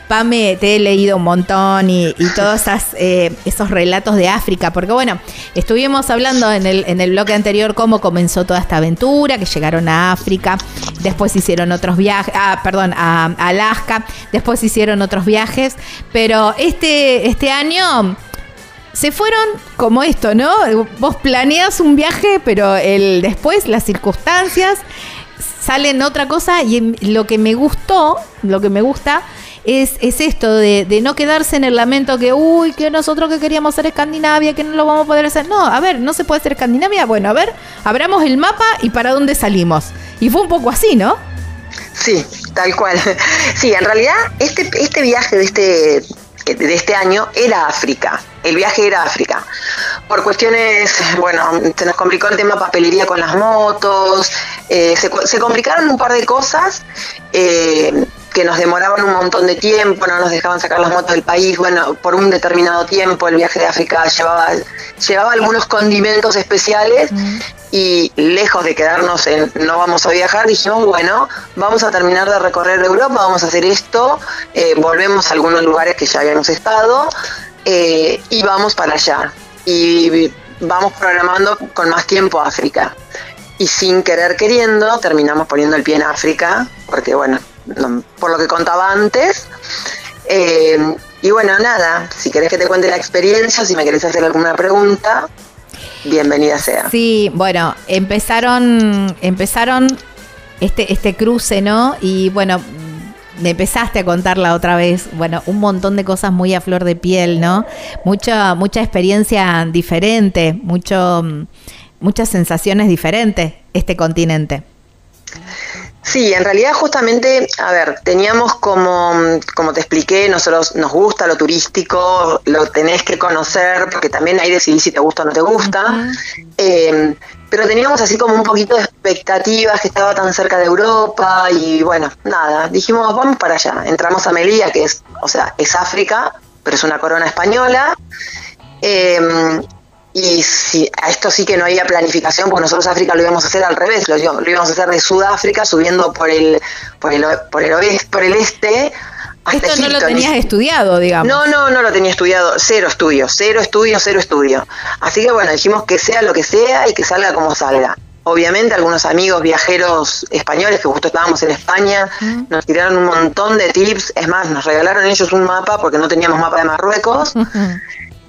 Pame, te he leído un montón y, y todos esas, eh, esos relatos de África, porque bueno, estuvimos hablando en el, en el bloque anterior cómo comenzó toda esta aventura, que llegaron a África, después hicieron otros viajes, ah, perdón, a, a Alaska, después hicieron otros viajes, pero este, este año se fueron como esto, ¿no? Vos planeas un viaje, pero el después, las circunstancias, salen otra cosa y lo que me gustó, lo que me gusta es, es esto de, no quedarse en el lamento que, uy, que nosotros que queríamos ser Escandinavia, que no lo vamos a poder hacer. No, a ver, no se puede ser Escandinavia. Bueno, a ver, abramos el mapa y para dónde salimos. Y fue un poco así, ¿no? Sí, tal cual. Sí, en realidad este, este viaje de este, de este año era África. El viaje era África. Por cuestiones, bueno, se nos complicó el tema papelería con las motos, eh, se, se complicaron un par de cosas eh, que nos demoraban un montón de tiempo, no nos dejaban sacar las motos del país. Bueno, por un determinado tiempo el viaje de África llevaba, llevaba algunos condimentos especiales y lejos de quedarnos en no vamos a viajar, dijimos, bueno, vamos a terminar de recorrer Europa, vamos a hacer esto, eh, volvemos a algunos lugares que ya habíamos estado eh, y vamos para allá. Y vamos programando con más tiempo África. Y sin querer queriendo, terminamos poniendo el pie en África, porque bueno, por lo que contaba antes. eh, y bueno, nada, si querés que te cuente la experiencia, si me querés hacer alguna pregunta, bienvenida sea. Sí, bueno, empezaron, empezaron este, este cruce, ¿no? Y bueno, me empezaste a contar la otra vez, bueno, un montón de cosas muy a flor de piel, ¿no? Mucha, mucha experiencia diferente, mucho, muchas sensaciones diferentes este continente. Sí, en realidad justamente, a ver, teníamos como, como te expliqué, nosotros nos gusta lo turístico, lo tenés que conocer, porque también ahí decidís si te gusta o no te gusta. Eh, pero teníamos así como un poquito de expectativas que estaba tan cerca de Europa y bueno, nada, dijimos vamos para allá. Entramos a Melilla, que es, o sea, es África, pero es una corona española. Eh, y si, a esto sí que no había planificación, porque nosotros África lo íbamos a hacer al revés, lo, íbamos- lo íbamos a hacer de Sudáfrica, subiendo por el, por el, por el oeste, por el este. hasta Esto no lo Egipto, ni- tenías estudiado, digamos. no, no, no lo tenía estudiado, cero estudio, cero estudio, cero estudio. Así que bueno, dijimos que sea lo que sea y que salga como salga. Obviamente algunos amigos viajeros españoles que justo estábamos en España nos tiraron un montón de tips, es más, nos regalaron ellos un mapa porque no teníamos mapa de Marruecos.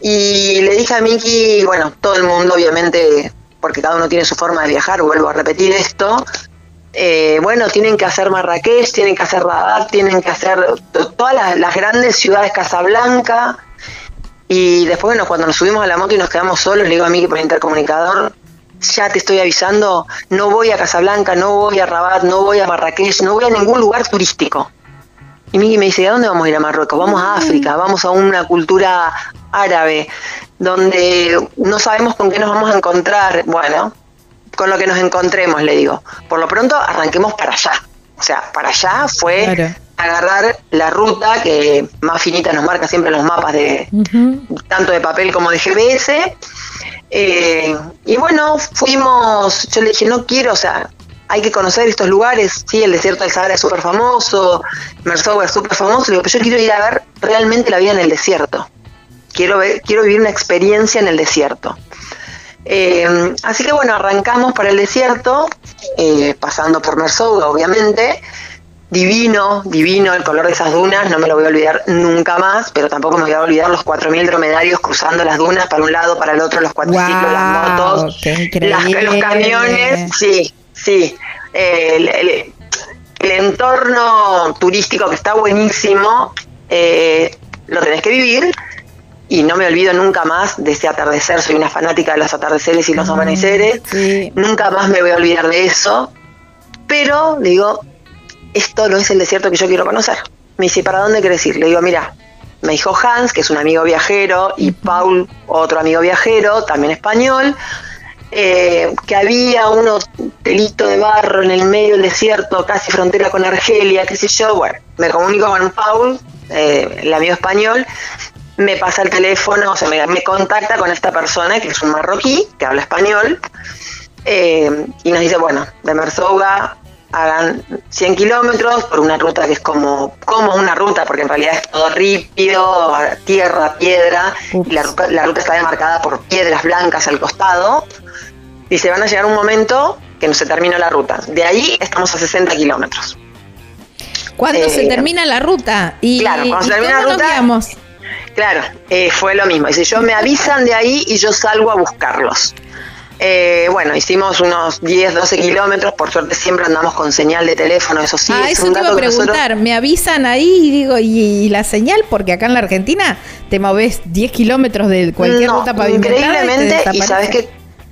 Y le dije a Miki, bueno, todo el mundo obviamente, porque cada uno tiene su forma de viajar, vuelvo a repetir esto, eh, bueno, tienen que hacer Marrakech, tienen que hacer Rabat, tienen que hacer to- todas las, grandes ciudades, Casablanca. Y después, bueno, cuando nos subimos a la moto y nos quedamos solos, le digo a Miki por intercomunicador, ya te estoy avisando, no voy a Casablanca, no voy a Rabat, no voy a Marrakech, no voy a ningún lugar turístico. Y Miki me dice, ¿a dónde vamos a ir a Marruecos? Vamos a África, vamos a una cultura árabe, donde no sabemos con qué nos vamos a encontrar. Bueno, con lo que nos encontremos, le digo. Por lo pronto, arranquemos para allá. O sea, para allá fue Claro. agarrar la ruta que más finita nos marca siempre los mapas de tanto de papel como de GPS. Eh, y bueno, fuimos, yo le dije, no quiero, o sea, hay que conocer estos lugares, sí, el desierto del Sahara es súper famoso, Merzoug es súper famoso, le digo, pero yo quiero ir a ver realmente la vida en el desierto. Quiero, ver, quiero vivir una experiencia en el desierto. Eh, así que bueno, arrancamos para el desierto, eh, pasando por Merzoug, obviamente. Divino, divino el color de esas dunas, no me lo voy a olvidar nunca más, pero tampoco me voy a olvidar los 4.000 dromedarios cruzando las dunas para un lado, para el otro, los cuatriciclos, las motos, qué las- increíble. los camiones, sí, sí. Eh, el, el- el entorno turístico que está buenísimo, eh, lo tenés que vivir y no me olvido nunca más de ese atardecer, soy una fanática de los atardeceres y los amaneceres, Sí. nunca más me voy a olvidar de eso, pero digo, esto no es el desierto que yo quiero conocer. Me dice, ¿para dónde querés ir? Le digo, mira, me dijo Hans, que es un amigo viajero, y Paul, otro amigo viajero, también español, eh, que había un hotelito de barro en el medio del desierto, casi frontera con Argelia, qué sé yo. Bueno, me comunico con Paul, eh, el amigo español, me pasa el teléfono, o sea, me, me contacta con esta persona que es un marroquí, que habla español, eh, y nos dice, bueno, de Merzouga hagan 100 kilómetros por una ruta que es como, como una ruta, porque en realidad es todo rípido, tierra, piedra, y la, ruta- la ruta está demarcada por piedras blancas al costado, y se van a llegar un momento que no se termina la ruta. De ahí estamos a 60 kilómetros. ¿Cuándo Eh, se termina la ruta? Y, claro, cuando se ¿y termina la nos ruta-? Claro, eh, fue lo mismo. Dice, yo me avisan de ahí y yo salgo a buscarlos. Eh, bueno, hicimos unos 10, 12 kilómetros, por suerte siempre andamos con señal de teléfono, eso sí. ah, es eso un te iba a que nosotros- preguntar. Me avisan ahí y digo, ¿y, y la señal? Porque acá en la Argentina te moves 10 kilómetros de cualquier No, ruta pavimentada. increíblemente, y, y, sabes que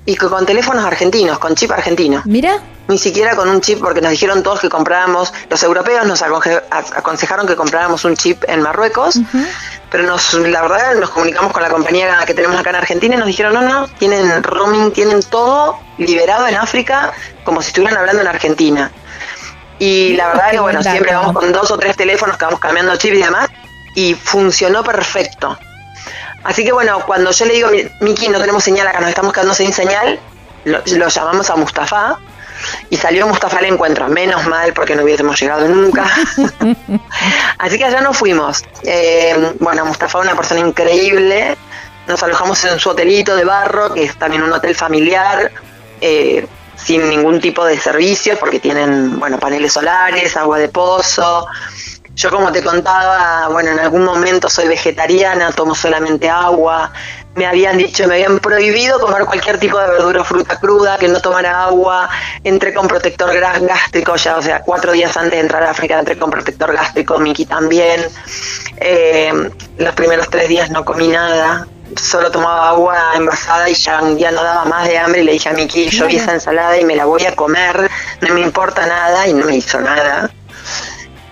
y con teléfonos argentinos, con chip argentino. Mira, Ni siquiera con un chip, porque nos dijeron todos que compráramos, los europeos nos aconsejaron que compráramos un chip en Marruecos, pero nos, la verdad nos comunicamos con la compañía que tenemos acá en Argentina y nos dijeron, no, no, tienen roaming, tienen todo liberado en África como si estuvieran hablando en Argentina. Y la verdad Qué que, bueno, buen siempre vamos con dos o tres teléfonos que vamos cambiando chip y demás, y funcionó perfecto. Así que bueno, cuando yo le digo, "Mi- Miki, no tenemos señal acá, nos estamos quedando sin señal, lo, lo llamamos a Mustafa y salió Mustafa al encuentro. Menos mal porque no hubiésemos llegado nunca. Así que allá nos fuimos. Eh, bueno, Mustafa, una persona increíble. Nos alojamos en su hotelito de barro, que es también un hotel familiar, eh, sin ningún tipo de servicios, porque tienen, bueno, paneles solares, agua de pozo. Yo como te contaba, bueno, en algún momento soy vegetariana, tomo solamente agua. Me habían dicho, me habían prohibido comer cualquier tipo de verdura o fruta cruda, que no tomara agua. Entré con protector gástrico ya, o sea, cuatro días antes de entrar a África entré con protector gástrico, Miki también. Eh, los primeros tres días no comí nada, solo tomaba agua envasada y ya día no daba más de hambre y le dije a Miki, yo vi esa ensalada y me la voy a comer, no me importa nada y no me hizo nada.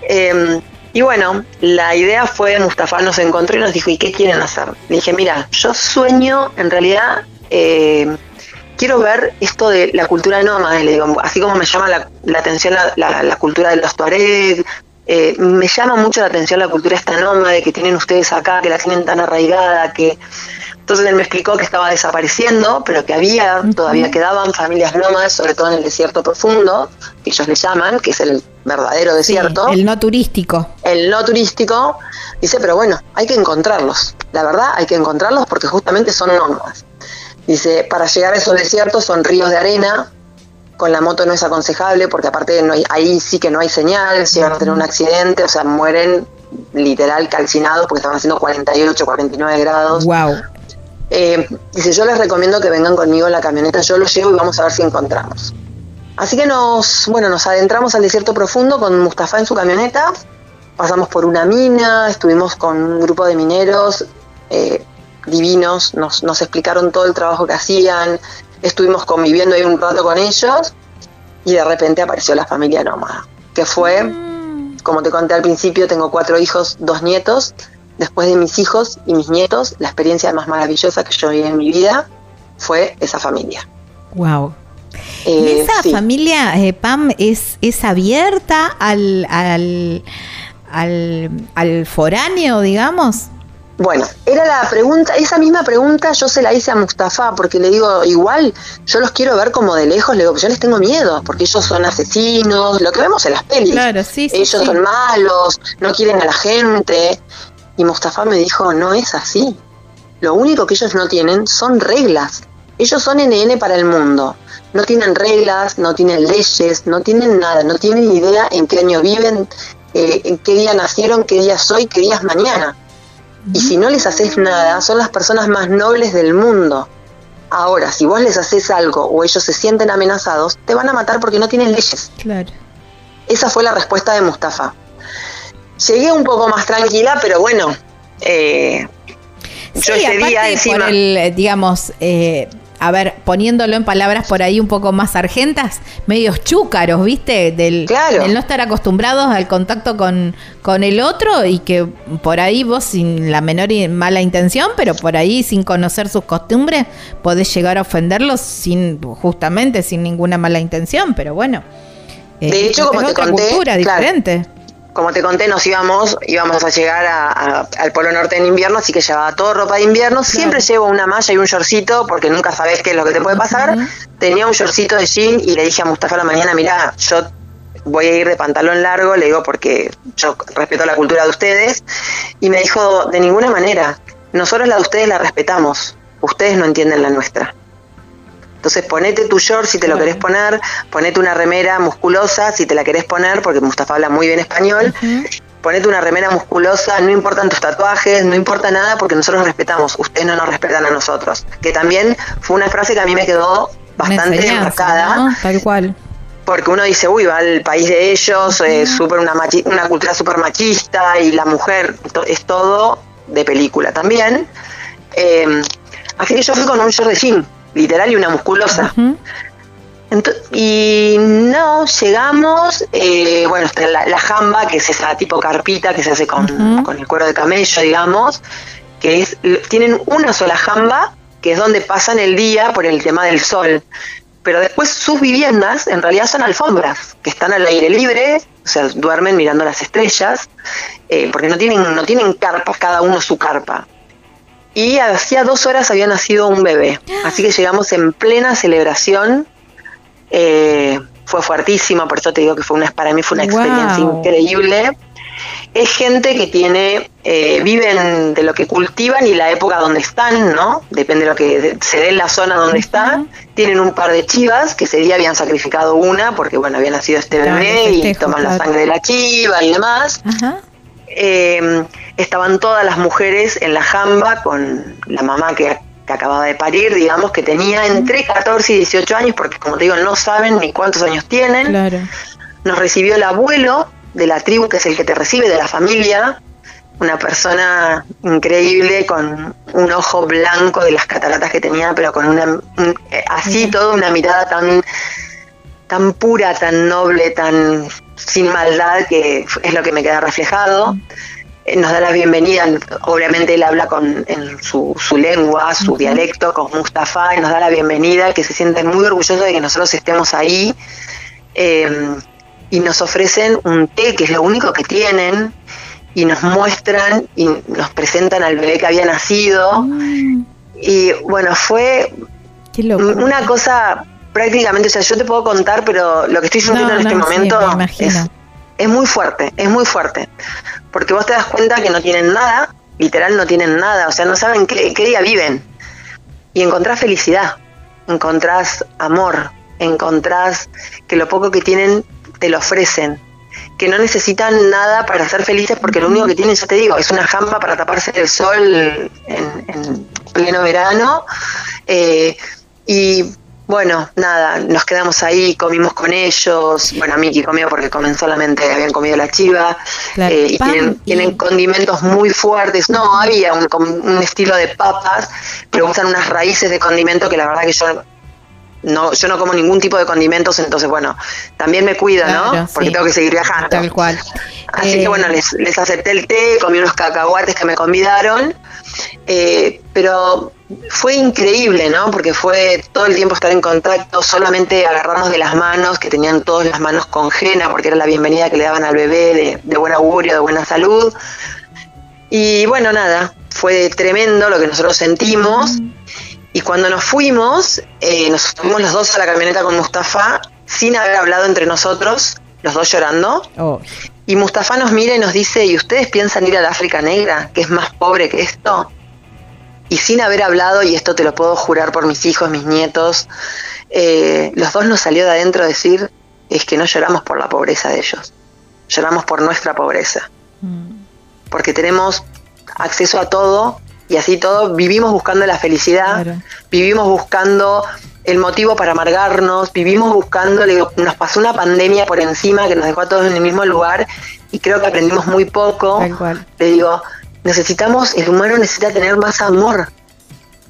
Eh, y bueno, la idea fue, Mustafa nos encontró y nos dijo, ¿y qué quieren hacer? Le dije, mira, yo sueño, en realidad, eh, quiero ver esto de la cultura nómada, le así como me llama la, atención la cultura de los tuareg, eh, me llama mucho la atención la cultura esta nómade que tienen ustedes acá, que la tienen tan arraigada, que... Entonces él me explicó que estaba desapareciendo, pero que había, todavía quedaban familias nómadas, sobre todo en el desierto profundo, que ellos le llaman, que es el verdadero desierto el no turístico. el no turístico, dice, pero bueno, hay que encontrarlos. La verdad, hay que encontrarlos porque justamente son nómadas. Dice, para llegar a esos desiertos son ríos de arena, con la moto no es aconsejable porque aparte no hay, ahí sí que no hay señal, llegan a tener un accidente, o sea, mueren literal calcinados porque estaban haciendo 48, 49 grados. Wow. Eh, dice, yo les recomiendo que vengan conmigo en la camioneta, yo los llevo y vamos a ver si encontramos. Así que nos, bueno, nos adentramos al desierto profundo con Mustafa en su camioneta, pasamos por una mina, estuvimos con un grupo de mineros eh, divinos, nos, nos explicaron todo el trabajo que hacían, estuvimos conviviendo ahí un rato con ellos y de repente apareció la familia nómada, que fue, como te conté al principio, tengo cuatro hijos, dos nietos, después de mis hijos y mis nietos, la experiencia más maravillosa que yo viví en mi vida fue esa familia. Wow. ¿Y Eh, esa sí. familia, eh, Pam, es, es abierta al, al, al, al foráneo, digamos? Bueno, era la pregunta, esa misma pregunta yo se la hice a Mustafa porque le digo, igual yo los quiero ver como de lejos, le digo, yo les tengo miedo porque ellos son asesinos, lo que vemos en las pelis. Claro, sí, sí, ellos sí. son malos, no quieren a la gente. Y Mustafa me dijo, no es así. Lo único que ellos no tienen son reglas. Ellos son NN para el mundo. No tienen reglas, no tienen leyes, no tienen nada, no tienen idea en qué año viven, eh, en qué día nacieron, qué día es hoy, qué día es mañana. Y si no les haces nada, son las personas más nobles del mundo. Ahora, si vos les haces algo o ellos se sienten amenazados, te van a matar porque no tienen leyes. Claro. Esa fue la respuesta de Mustafa. Llegué un poco más tranquila, pero bueno, eh, yo Sí, ese día aparte encima... por el, digamos, eh, a ver, poniéndolo en palabras por ahí un poco más argentas, medios chúcaros, ¿viste? Del, Claro. del no estar acostumbrados al contacto con, con el otro y que por ahí vos sin la menor y mala intención, pero por ahí sin conocer sus costumbres, podés llegar a ofenderlos sin, justamente sin ninguna mala intención, pero bueno. eh, De hecho, como es te otra conté, cultura claro. diferente. Como te conté, nos íbamos, íbamos a llegar a- a- al Polo Norte en invierno, así que llevaba todo ropa de invierno. Siempre llevo una malla y un shortcito, porque nunca sabes qué es lo que te puede pasar. Tenía un shortcito de jean y le dije a Mustafa a la mañana, mira, yo voy a ir de pantalón largo, le digo, porque yo respeto la cultura de ustedes. Y me dijo, de ninguna manera, nosotros la de ustedes la respetamos, ustedes no entienden la nuestra. Entonces ponete tu short si te lo querés poner, ponete una remera musculosa si te la querés poner, porque Mustafa habla muy bien español, ponete una remera musculosa, no importan tus tatuajes, no importa nada, porque nosotros nos respetamos, ustedes no nos respetan a nosotros. Que también fue una frase que a mí me quedó bastante enseñanza, marcada ¿no? Tal cual. porque uno dice, uy, va al país de ellos, eh, súper una, machi- una cultura súper machista y la mujer to- es todo de película también. Eh, así que yo fui con un short de jean, literal, y una musculosa. Y no, llegamos, eh, bueno, está la, la jamba, que es esa tipo carpita que se hace con, con el cuero de camello, digamos, que es, tienen una sola jamba, que es donde pasan el día por el tema del sol. Pero después sus viviendas en realidad son alfombras, que están al aire libre, o sea, duermen mirando las estrellas, eh, porque no tienen, no tienen carpas, cada uno su carpa. Y hacía dos horas había nacido un bebé, así que llegamos en plena celebración. Eh, fue fuertísima, por eso te digo que fue una, para mí fue una experiencia Wow. increíble. Es gente que tiene, eh, viven de lo que cultivan y la época donde están, ¿no? Depende de lo que se dé en la zona donde están. Tienen un par de chivas que ese día habían sacrificado una porque, bueno, había nacido este Claro, bebé y toman la sangre de la chiva y demás. Ajá. Eh, estaban todas las mujeres en la jamba con la mamá que, que acababa de parir, digamos, que tenía entre 14 y 18 años, porque como te digo, no saben ni cuántos años tienen. Claro. Nos recibió el abuelo de la tribu, que es el que te recibe de la familia, una persona increíble con un ojo blanco de las cataratas que tenía, pero con una un- eh, así toda una mirada tan tan pura, tan noble, tan sin maldad que es lo que me queda reflejado. Eh, Nos da la bienvenida, obviamente él habla con en su, su lengua, su dialecto, con Mustafa, y nos da la bienvenida, que se siente muy orgulloso de que nosotros estemos ahí. Eh, y nos ofrecen un té, que es lo único que tienen, y nos muestran y nos presentan al bebé que había nacido. Y bueno, fue una cosa prácticamente, o sea, yo te puedo contar, pero lo que estoy sintiendo No, en este no, momento es, es muy fuerte, es muy fuerte. Porque vos te das cuenta que no tienen nada, literal no tienen nada, o sea, no saben qué, qué día viven. Y encontrás felicidad, encontrás amor, encontrás que lo poco que tienen te lo ofrecen, que no necesitan nada para ser felices porque lo único que tienen, ya te digo, es una jamba para taparse del sol en, en pleno verano. eh, y bueno, nada, nos quedamos ahí, comimos con ellos. Bueno, Miki comió porque comen solamente, habían comido la chiva. Eh, y tienen, tienen condimentos muy fuertes. No, había un, un estilo de papas, pero usan unas raíces de condimento que la verdad que yo no, yo no como ningún tipo de condimentos, entonces bueno, también me cuido, Claro, ¿no? Porque sí. tengo que seguir viajando. Tal cual. Así Eh, que bueno, les, les acepté el té, comí unos cacahuates que me convidaron, eh, pero fue increíble, ¿no? Porque fue todo el tiempo estar en contacto, solamente agarrarnos de las manos, que tenían todas las manos con jena, porque era la bienvenida que le daban al bebé de, buen augurio, de buena salud. Y bueno, nada, fue tremendo lo que nosotros sentimos. Y cuando nos fuimos, eh, nos fuimos los dos a la camioneta con Mustafa, sin haber hablado entre nosotros, los dos llorando. oh, Y Mustafa nos mira y nos dice, ¿y ustedes piensan ir al África Negra, que es más pobre que esto? Y sin haber hablado, y esto te lo puedo jurar por mis hijos, mis nietos, eh, los dos nos salió de adentro decir, es que no lloramos por la pobreza de ellos, lloramos por nuestra pobreza. Porque tenemos acceso a todo y así todo vivimos buscando la felicidad, Claro. vivimos buscando el motivo para amargarnos, vivimos buscando, nos pasó una pandemia por encima que nos dejó a todos en el mismo lugar y creo que aprendimos muy poco. Tal cual. Le digo, necesitamos, el humano necesita tener más amor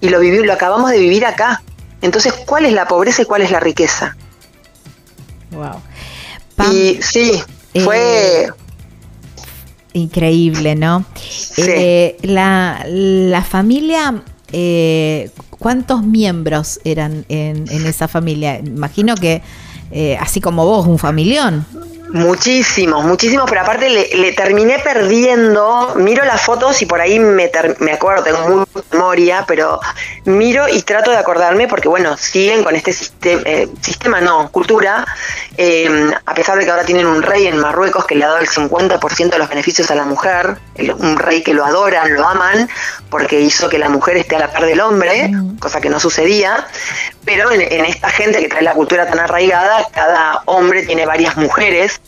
y lo viví, lo acabamos de vivir acá. Entonces, ¿cuál es la pobreza y cuál es la riqueza? wow. Pam, Y sí, eh, fue increíble, ¿no? Eh, la, la familia, eh, ¿cuántos miembros eran en, en esa familia? Imagino que, eh, así como vos, un familión. Muchísimos, muchísimos, pero aparte le, le terminé perdiendo, miro las fotos y por ahí me, ter- me acuerdo, tengo muy memoria, pero miro y trato de acordarme porque bueno, siguen con este sistema, sistema no, cultura, eh, a pesar de que ahora tienen un rey en Marruecos que le ha dado el 50% de los beneficios a la mujer, el- un rey que lo adoran, lo aman, porque hizo que la mujer esté a la par del hombre, cosa que no sucedía, pero en, en esta gente que trae la cultura tan arraigada, cada hombre tiene varias mujeres,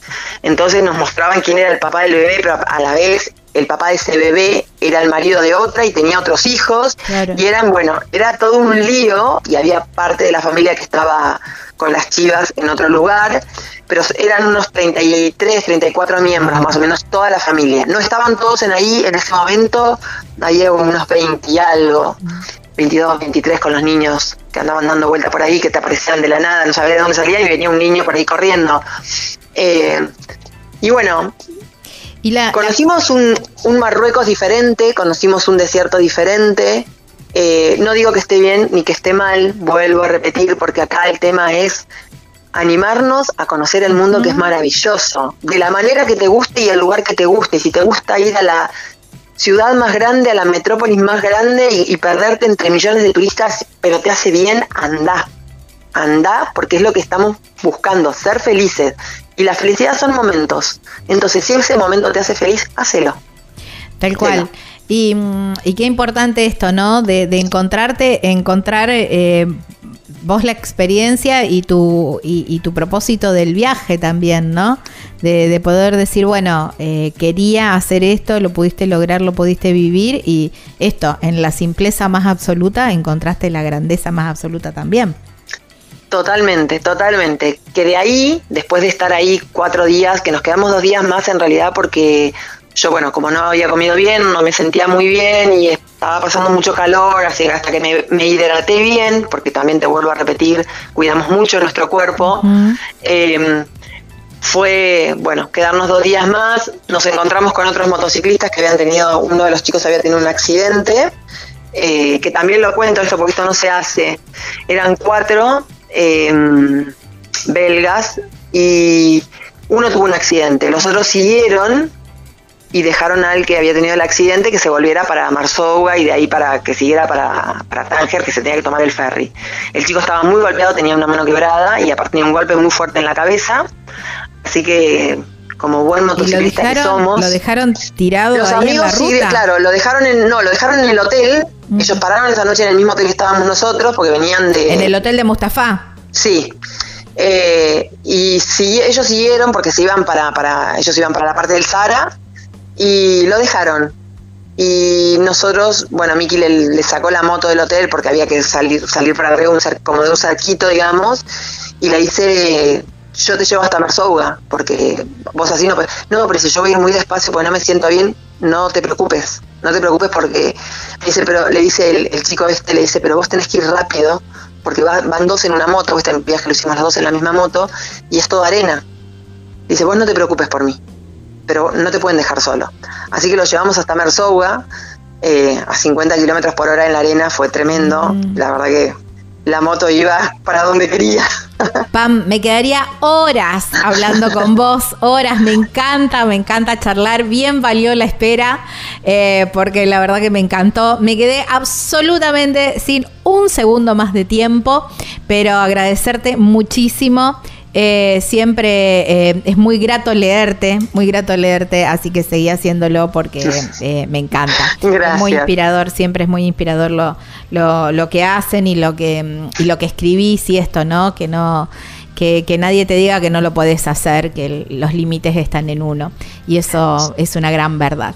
entonces nos mostraban quién era el papá del bebé, pero a la vez el papá de ese bebé era el marido de otra y tenía otros hijos, Claro. y eran, bueno, era todo un lío y había parte de la familia que estaba con las chivas en otro lugar, pero eran unos 33, 34 miembros, más o menos toda la familia. No estaban todos en ahí en ese momento, había unos 20 y algo, 22, 23 con los niños que andaban dando vuelta por ahí, que te aparecían de la nada, no sabía de dónde salían y venía un niño por ahí corriendo. Eh, y bueno, Y la, Conocimos un, un Marruecos diferente, conocimos un desierto diferente. Eh, no digo que esté bien ni que esté mal, vuelvo a repetir, porque acá el tema es animarnos a conocer el mundo que es maravilloso, de la manera que te guste y el lugar que te guste. Si te gusta ir a la ciudad más grande, a la metrópolis más grande y, y perderte entre millones de turistas, pero te hace bien, anda. Anda, porque es lo que estamos buscando, ser felices. Y la felicidad son momentos. Entonces, si ese momento te hace feliz, hacelo. Tal cual. Y, mm, y qué importante esto, ¿no? De, de encontrarte, encontrar eh, vos la experiencia y tu, y, y tu propósito del viaje también, ¿no? De, de poder decir, bueno, eh, quería hacer esto, lo pudiste lograr, lo pudiste vivir y esto, en la simpleza más absoluta, encontraste la grandeza más absoluta también. Totalmente, totalmente. Que de ahí, después de estar ahí cuatro días, que nos quedamos dos días más en realidad porque yo, bueno, como no había comido bien, no me sentía muy bien y estaba pasando mucho calor, así que hasta que me, me hidraté bien, porque también te vuelvo a repetir, cuidamos mucho nuestro cuerpo. Eh, fue, bueno, quedarnos dos días más, nos encontramos con otros motociclistas que habían tenido, uno de los chicos había tenido un accidente, eh, que también lo cuento esto porque esto no se hace, eran cuatro eh, belgas y uno tuvo un accidente, los otros siguieron y dejaron al que había tenido el accidente que se volviera para Marsouga y de ahí para que siguiera para, para Tánger, que se tenía que tomar el ferry. El chico estaba muy golpeado, tenía una mano quebrada y aparte tenía un golpe muy fuerte en la cabeza, así que como buen motociclista que somos... lo dejaron tirado Los ahí en la amigos, sí, ruta. claro, lo dejaron en, no, lo dejaron en el hotel. Ellos pararon esa noche en el mismo hotel que estábamos nosotros porque venían de. En el hotel de Mustafa. Sí. Eh, y si, ellos siguieron porque se iban para, para, ellos iban para la parte del Sahara y lo dejaron. Y nosotros, bueno, Miki le, le sacó la moto del hotel porque había que salir, salir para arriba un como de un cerquito, digamos, y le dice, yo te llevo hasta Mersouga, porque vos así no. No, pero si yo voy ir muy despacio porque no me siento bien, no te preocupes, no te preocupes porque, dice, pero le dice el, el chico este, le dice, pero vos tenés que ir rápido, porque va- van dos en una moto, este viaje lo hicimos los dos en la misma moto, y es toda arena. Dice, vos no te preocupes por mí, pero no te pueden dejar solo. Así que lo llevamos hasta Mersouga, eh, a 50 kilómetros por hora en la arena, fue tremendo. La verdad que la moto iba para donde quería. Pam, me quedaría horas hablando con vos, horas, me encanta, me encanta charlar, bien valió la espera, eh, porque la verdad que me encantó, me quedé absolutamente sin un segundo más de tiempo, pero agradecerte muchísimo. Eh, siempre eh, es muy grato leerte, muy grato leerte, así que seguí haciéndolo porque eh, me encanta. Es muy Gracias. inspirador, siempre es muy inspirador lo, lo, lo que hacen y lo que, y lo que escribís y esto, ¿no? Que no. Que, que nadie te diga que no lo podés hacer, que el- los límites están en uno. Y eso es una gran verdad.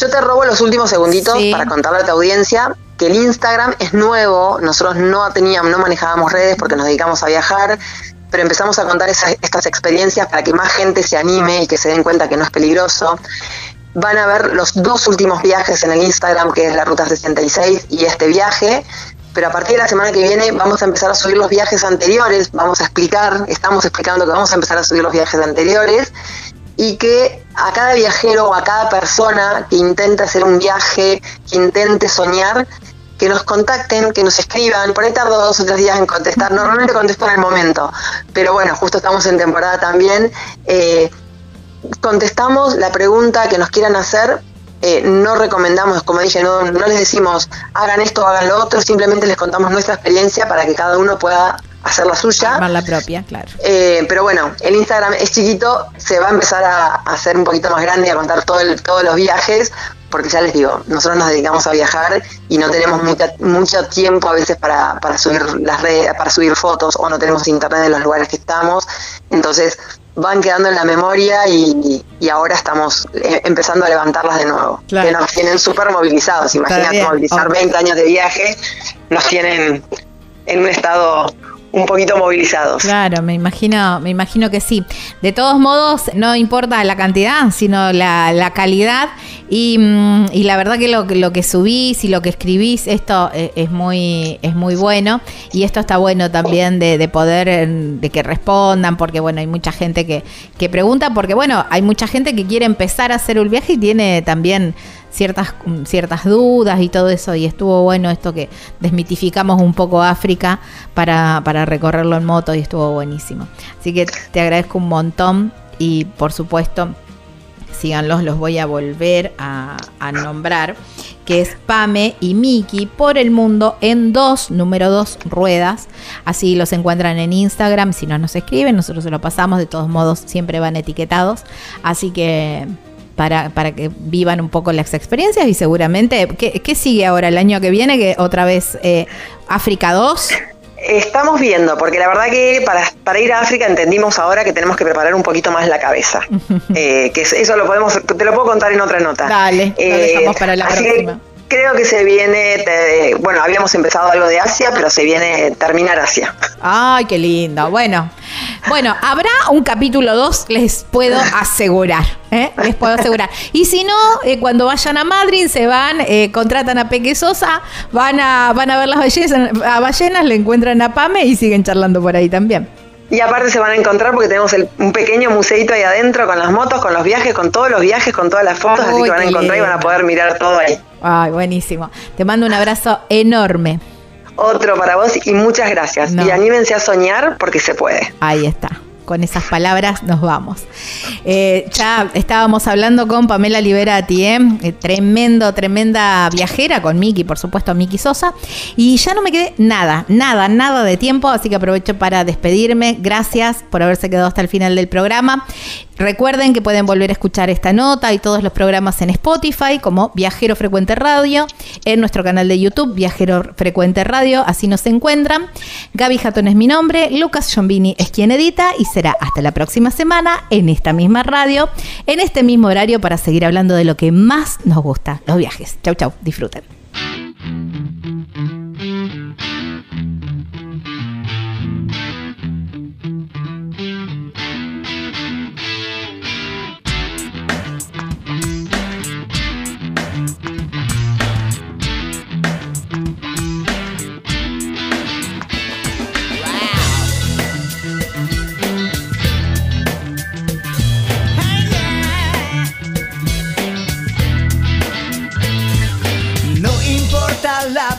Yo te robo los últimos segunditos Sí. para contarle a tu audiencia que el Instagram es nuevo, nosotros no teníamos, no manejábamos redes porque nos dedicamos a viajar, pero empezamos a contar esas- estas experiencias para que más gente se anime y que se den cuenta que no es peligroso. Van a ver los dos últimos viajes en el Instagram, que es la Ruta 66 y este viaje, pero a partir de la semana que viene vamos a empezar a subir los viajes anteriores, vamos a explicar, estamos explicando que vamos a empezar a subir los viajes anteriores y que a cada viajero o a cada persona que intente hacer un viaje, que intente soñar, que nos contacten, que nos escriban, por ahí tardo dos o tres días en contestar, normalmente contesto en el momento, pero bueno, justo estamos en temporada también, eh, contestamos la pregunta que nos quieran hacer. Eh, no recomendamos, como dije, no, no les decimos hagan esto, hagan lo otro, simplemente les contamos nuestra experiencia para que cada uno pueda hacer la suya. Armar la propia, claro. Eh, pero bueno, el Instagram es chiquito, se va a empezar a hacer un poquito más grande y a contar todo el- todos los viajes, porque ya les digo, nosotros nos dedicamos a viajar y no tenemos mucha, mucho tiempo a veces para, para subir las redes, para subir fotos o no tenemos internet en los lugares que estamos, entonces van quedando en la memoria y, y ahora estamos eh, empezando a levantarlas de nuevo, Claro. que nos tienen súper movilizados, imagínate movilizar ok. 20 años de viaje, nos tienen en un estado un poquito movilizados. Claro, me imagino, me imagino que sí. De todos modos, no importa la cantidad, sino la, la calidad. Y, mm, y la verdad que lo, que- lo que subís y lo que escribís, esto eh, es muy, es muy bueno. Y esto está bueno también de, de poder, eh, de que respondan, porque bueno, hay mucha gente que, que pregunta, porque bueno, hay mucha gente que quiere empezar a hacer un viaje y tiene también ciertas, mm, ciertas dudas y todo eso. Y estuvo bueno esto que desmitificamos un poco África para, para recorrerlo en moto y estuvo buenísimo. Así que te agradezco un montón y por supuesto síganlos, los voy a volver a, a nombrar, que es Pame y Miki por el mundo en dos, número dos ruedas. Así los encuentran en Instagram, si no nos escriben, nosotros se lo pasamos, de todos modos siempre van etiquetados. Así que para, para que vivan un poco las experiencias y seguramente, ¿qué, qué sigue ahora el año que viene? Que otra vez eh, África 2. Estamos viendo, porque la verdad que para, para ir a África entendimos ahora que tenemos que preparar un poquito más la cabeza. Eh, que es- eso lo podemos, te lo puedo contar en otra nota. Dale, lo Eh, dejamos para la que próxima. Creo que se viene, te- bueno, habíamos empezado algo de Asia, pero se viene terminar Asia. Ay, qué lindo. Bueno, bueno, habrá un capítulo 2, les puedo asegurar. ¿eh? Les puedo asegurar. Y si no, eh, cuando vayan a Madrid, se van, eh, contratan a Peque Sosa, van a, van a ver las ballenas, a ballenas, le encuentran a Pame y siguen charlando por ahí también. Y aparte se van a encontrar porque tenemos el- un pequeño museito ahí adentro con las motos, con los viajes, con todos los viajes, con todas las fotos, así que van a encontrar y van a poder mirar todo ahí. Ay, buenísimo. Te mando un abrazo enorme. Otro para vos y muchas gracias. No. Y anímense a soñar porque se puede. Ahí está. Con esas palabras nos vamos. Eh, ya estábamos hablando con Pamela Liberati, ¿eh? Eh, tremendo, tremenda viajera, con Miki, por supuesto, Miki Sosa. Y ya no me quedé nada, nada, nada de tiempo, así que aprovecho para despedirme. Gracias por haberse quedado hasta el final del programa. Recuerden que pueden volver a escuchar esta nota y todos los programas en Spotify como Viajero Frecuente Radio, en nuestro canal de YouTube Viajero Frecuente Radio, así nos encuentran. Gaby Jatón es mi nombre, Lucas Giombini es quien edita y será hasta la próxima semana en esta misma radio, en este mismo horario para seguir hablando de lo que más nos gusta, los viajes. Chau, chau, disfruten.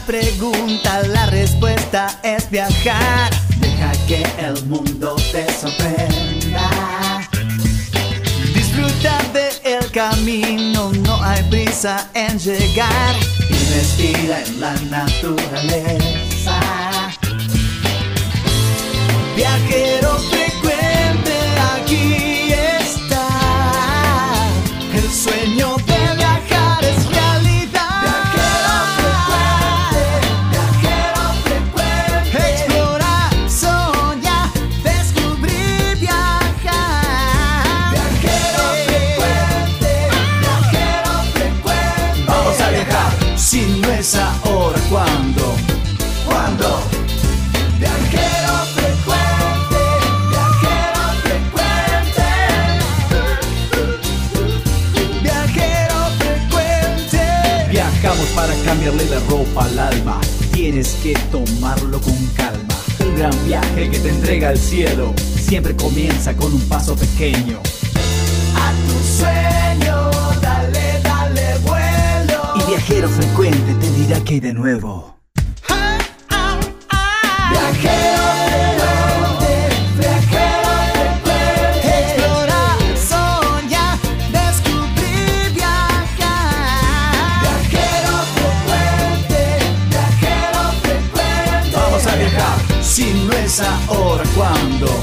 Pregunta, la respuesta es viajar. Deja que el mundo te sorprenda. Disfruta del camino, no hay prisa en llegar. Y respira en la naturaleza. Viajero cambiarle la ropa al alma. Tienes que tomarlo con calma. Un gran viaje que te entrega al cielo. Siempre comienza con un paso pequeño. A tu sueño, dale, dale vuelo. Y viajero frecuente te dirá que hay de nuevo. Es ahora cuando, cuando.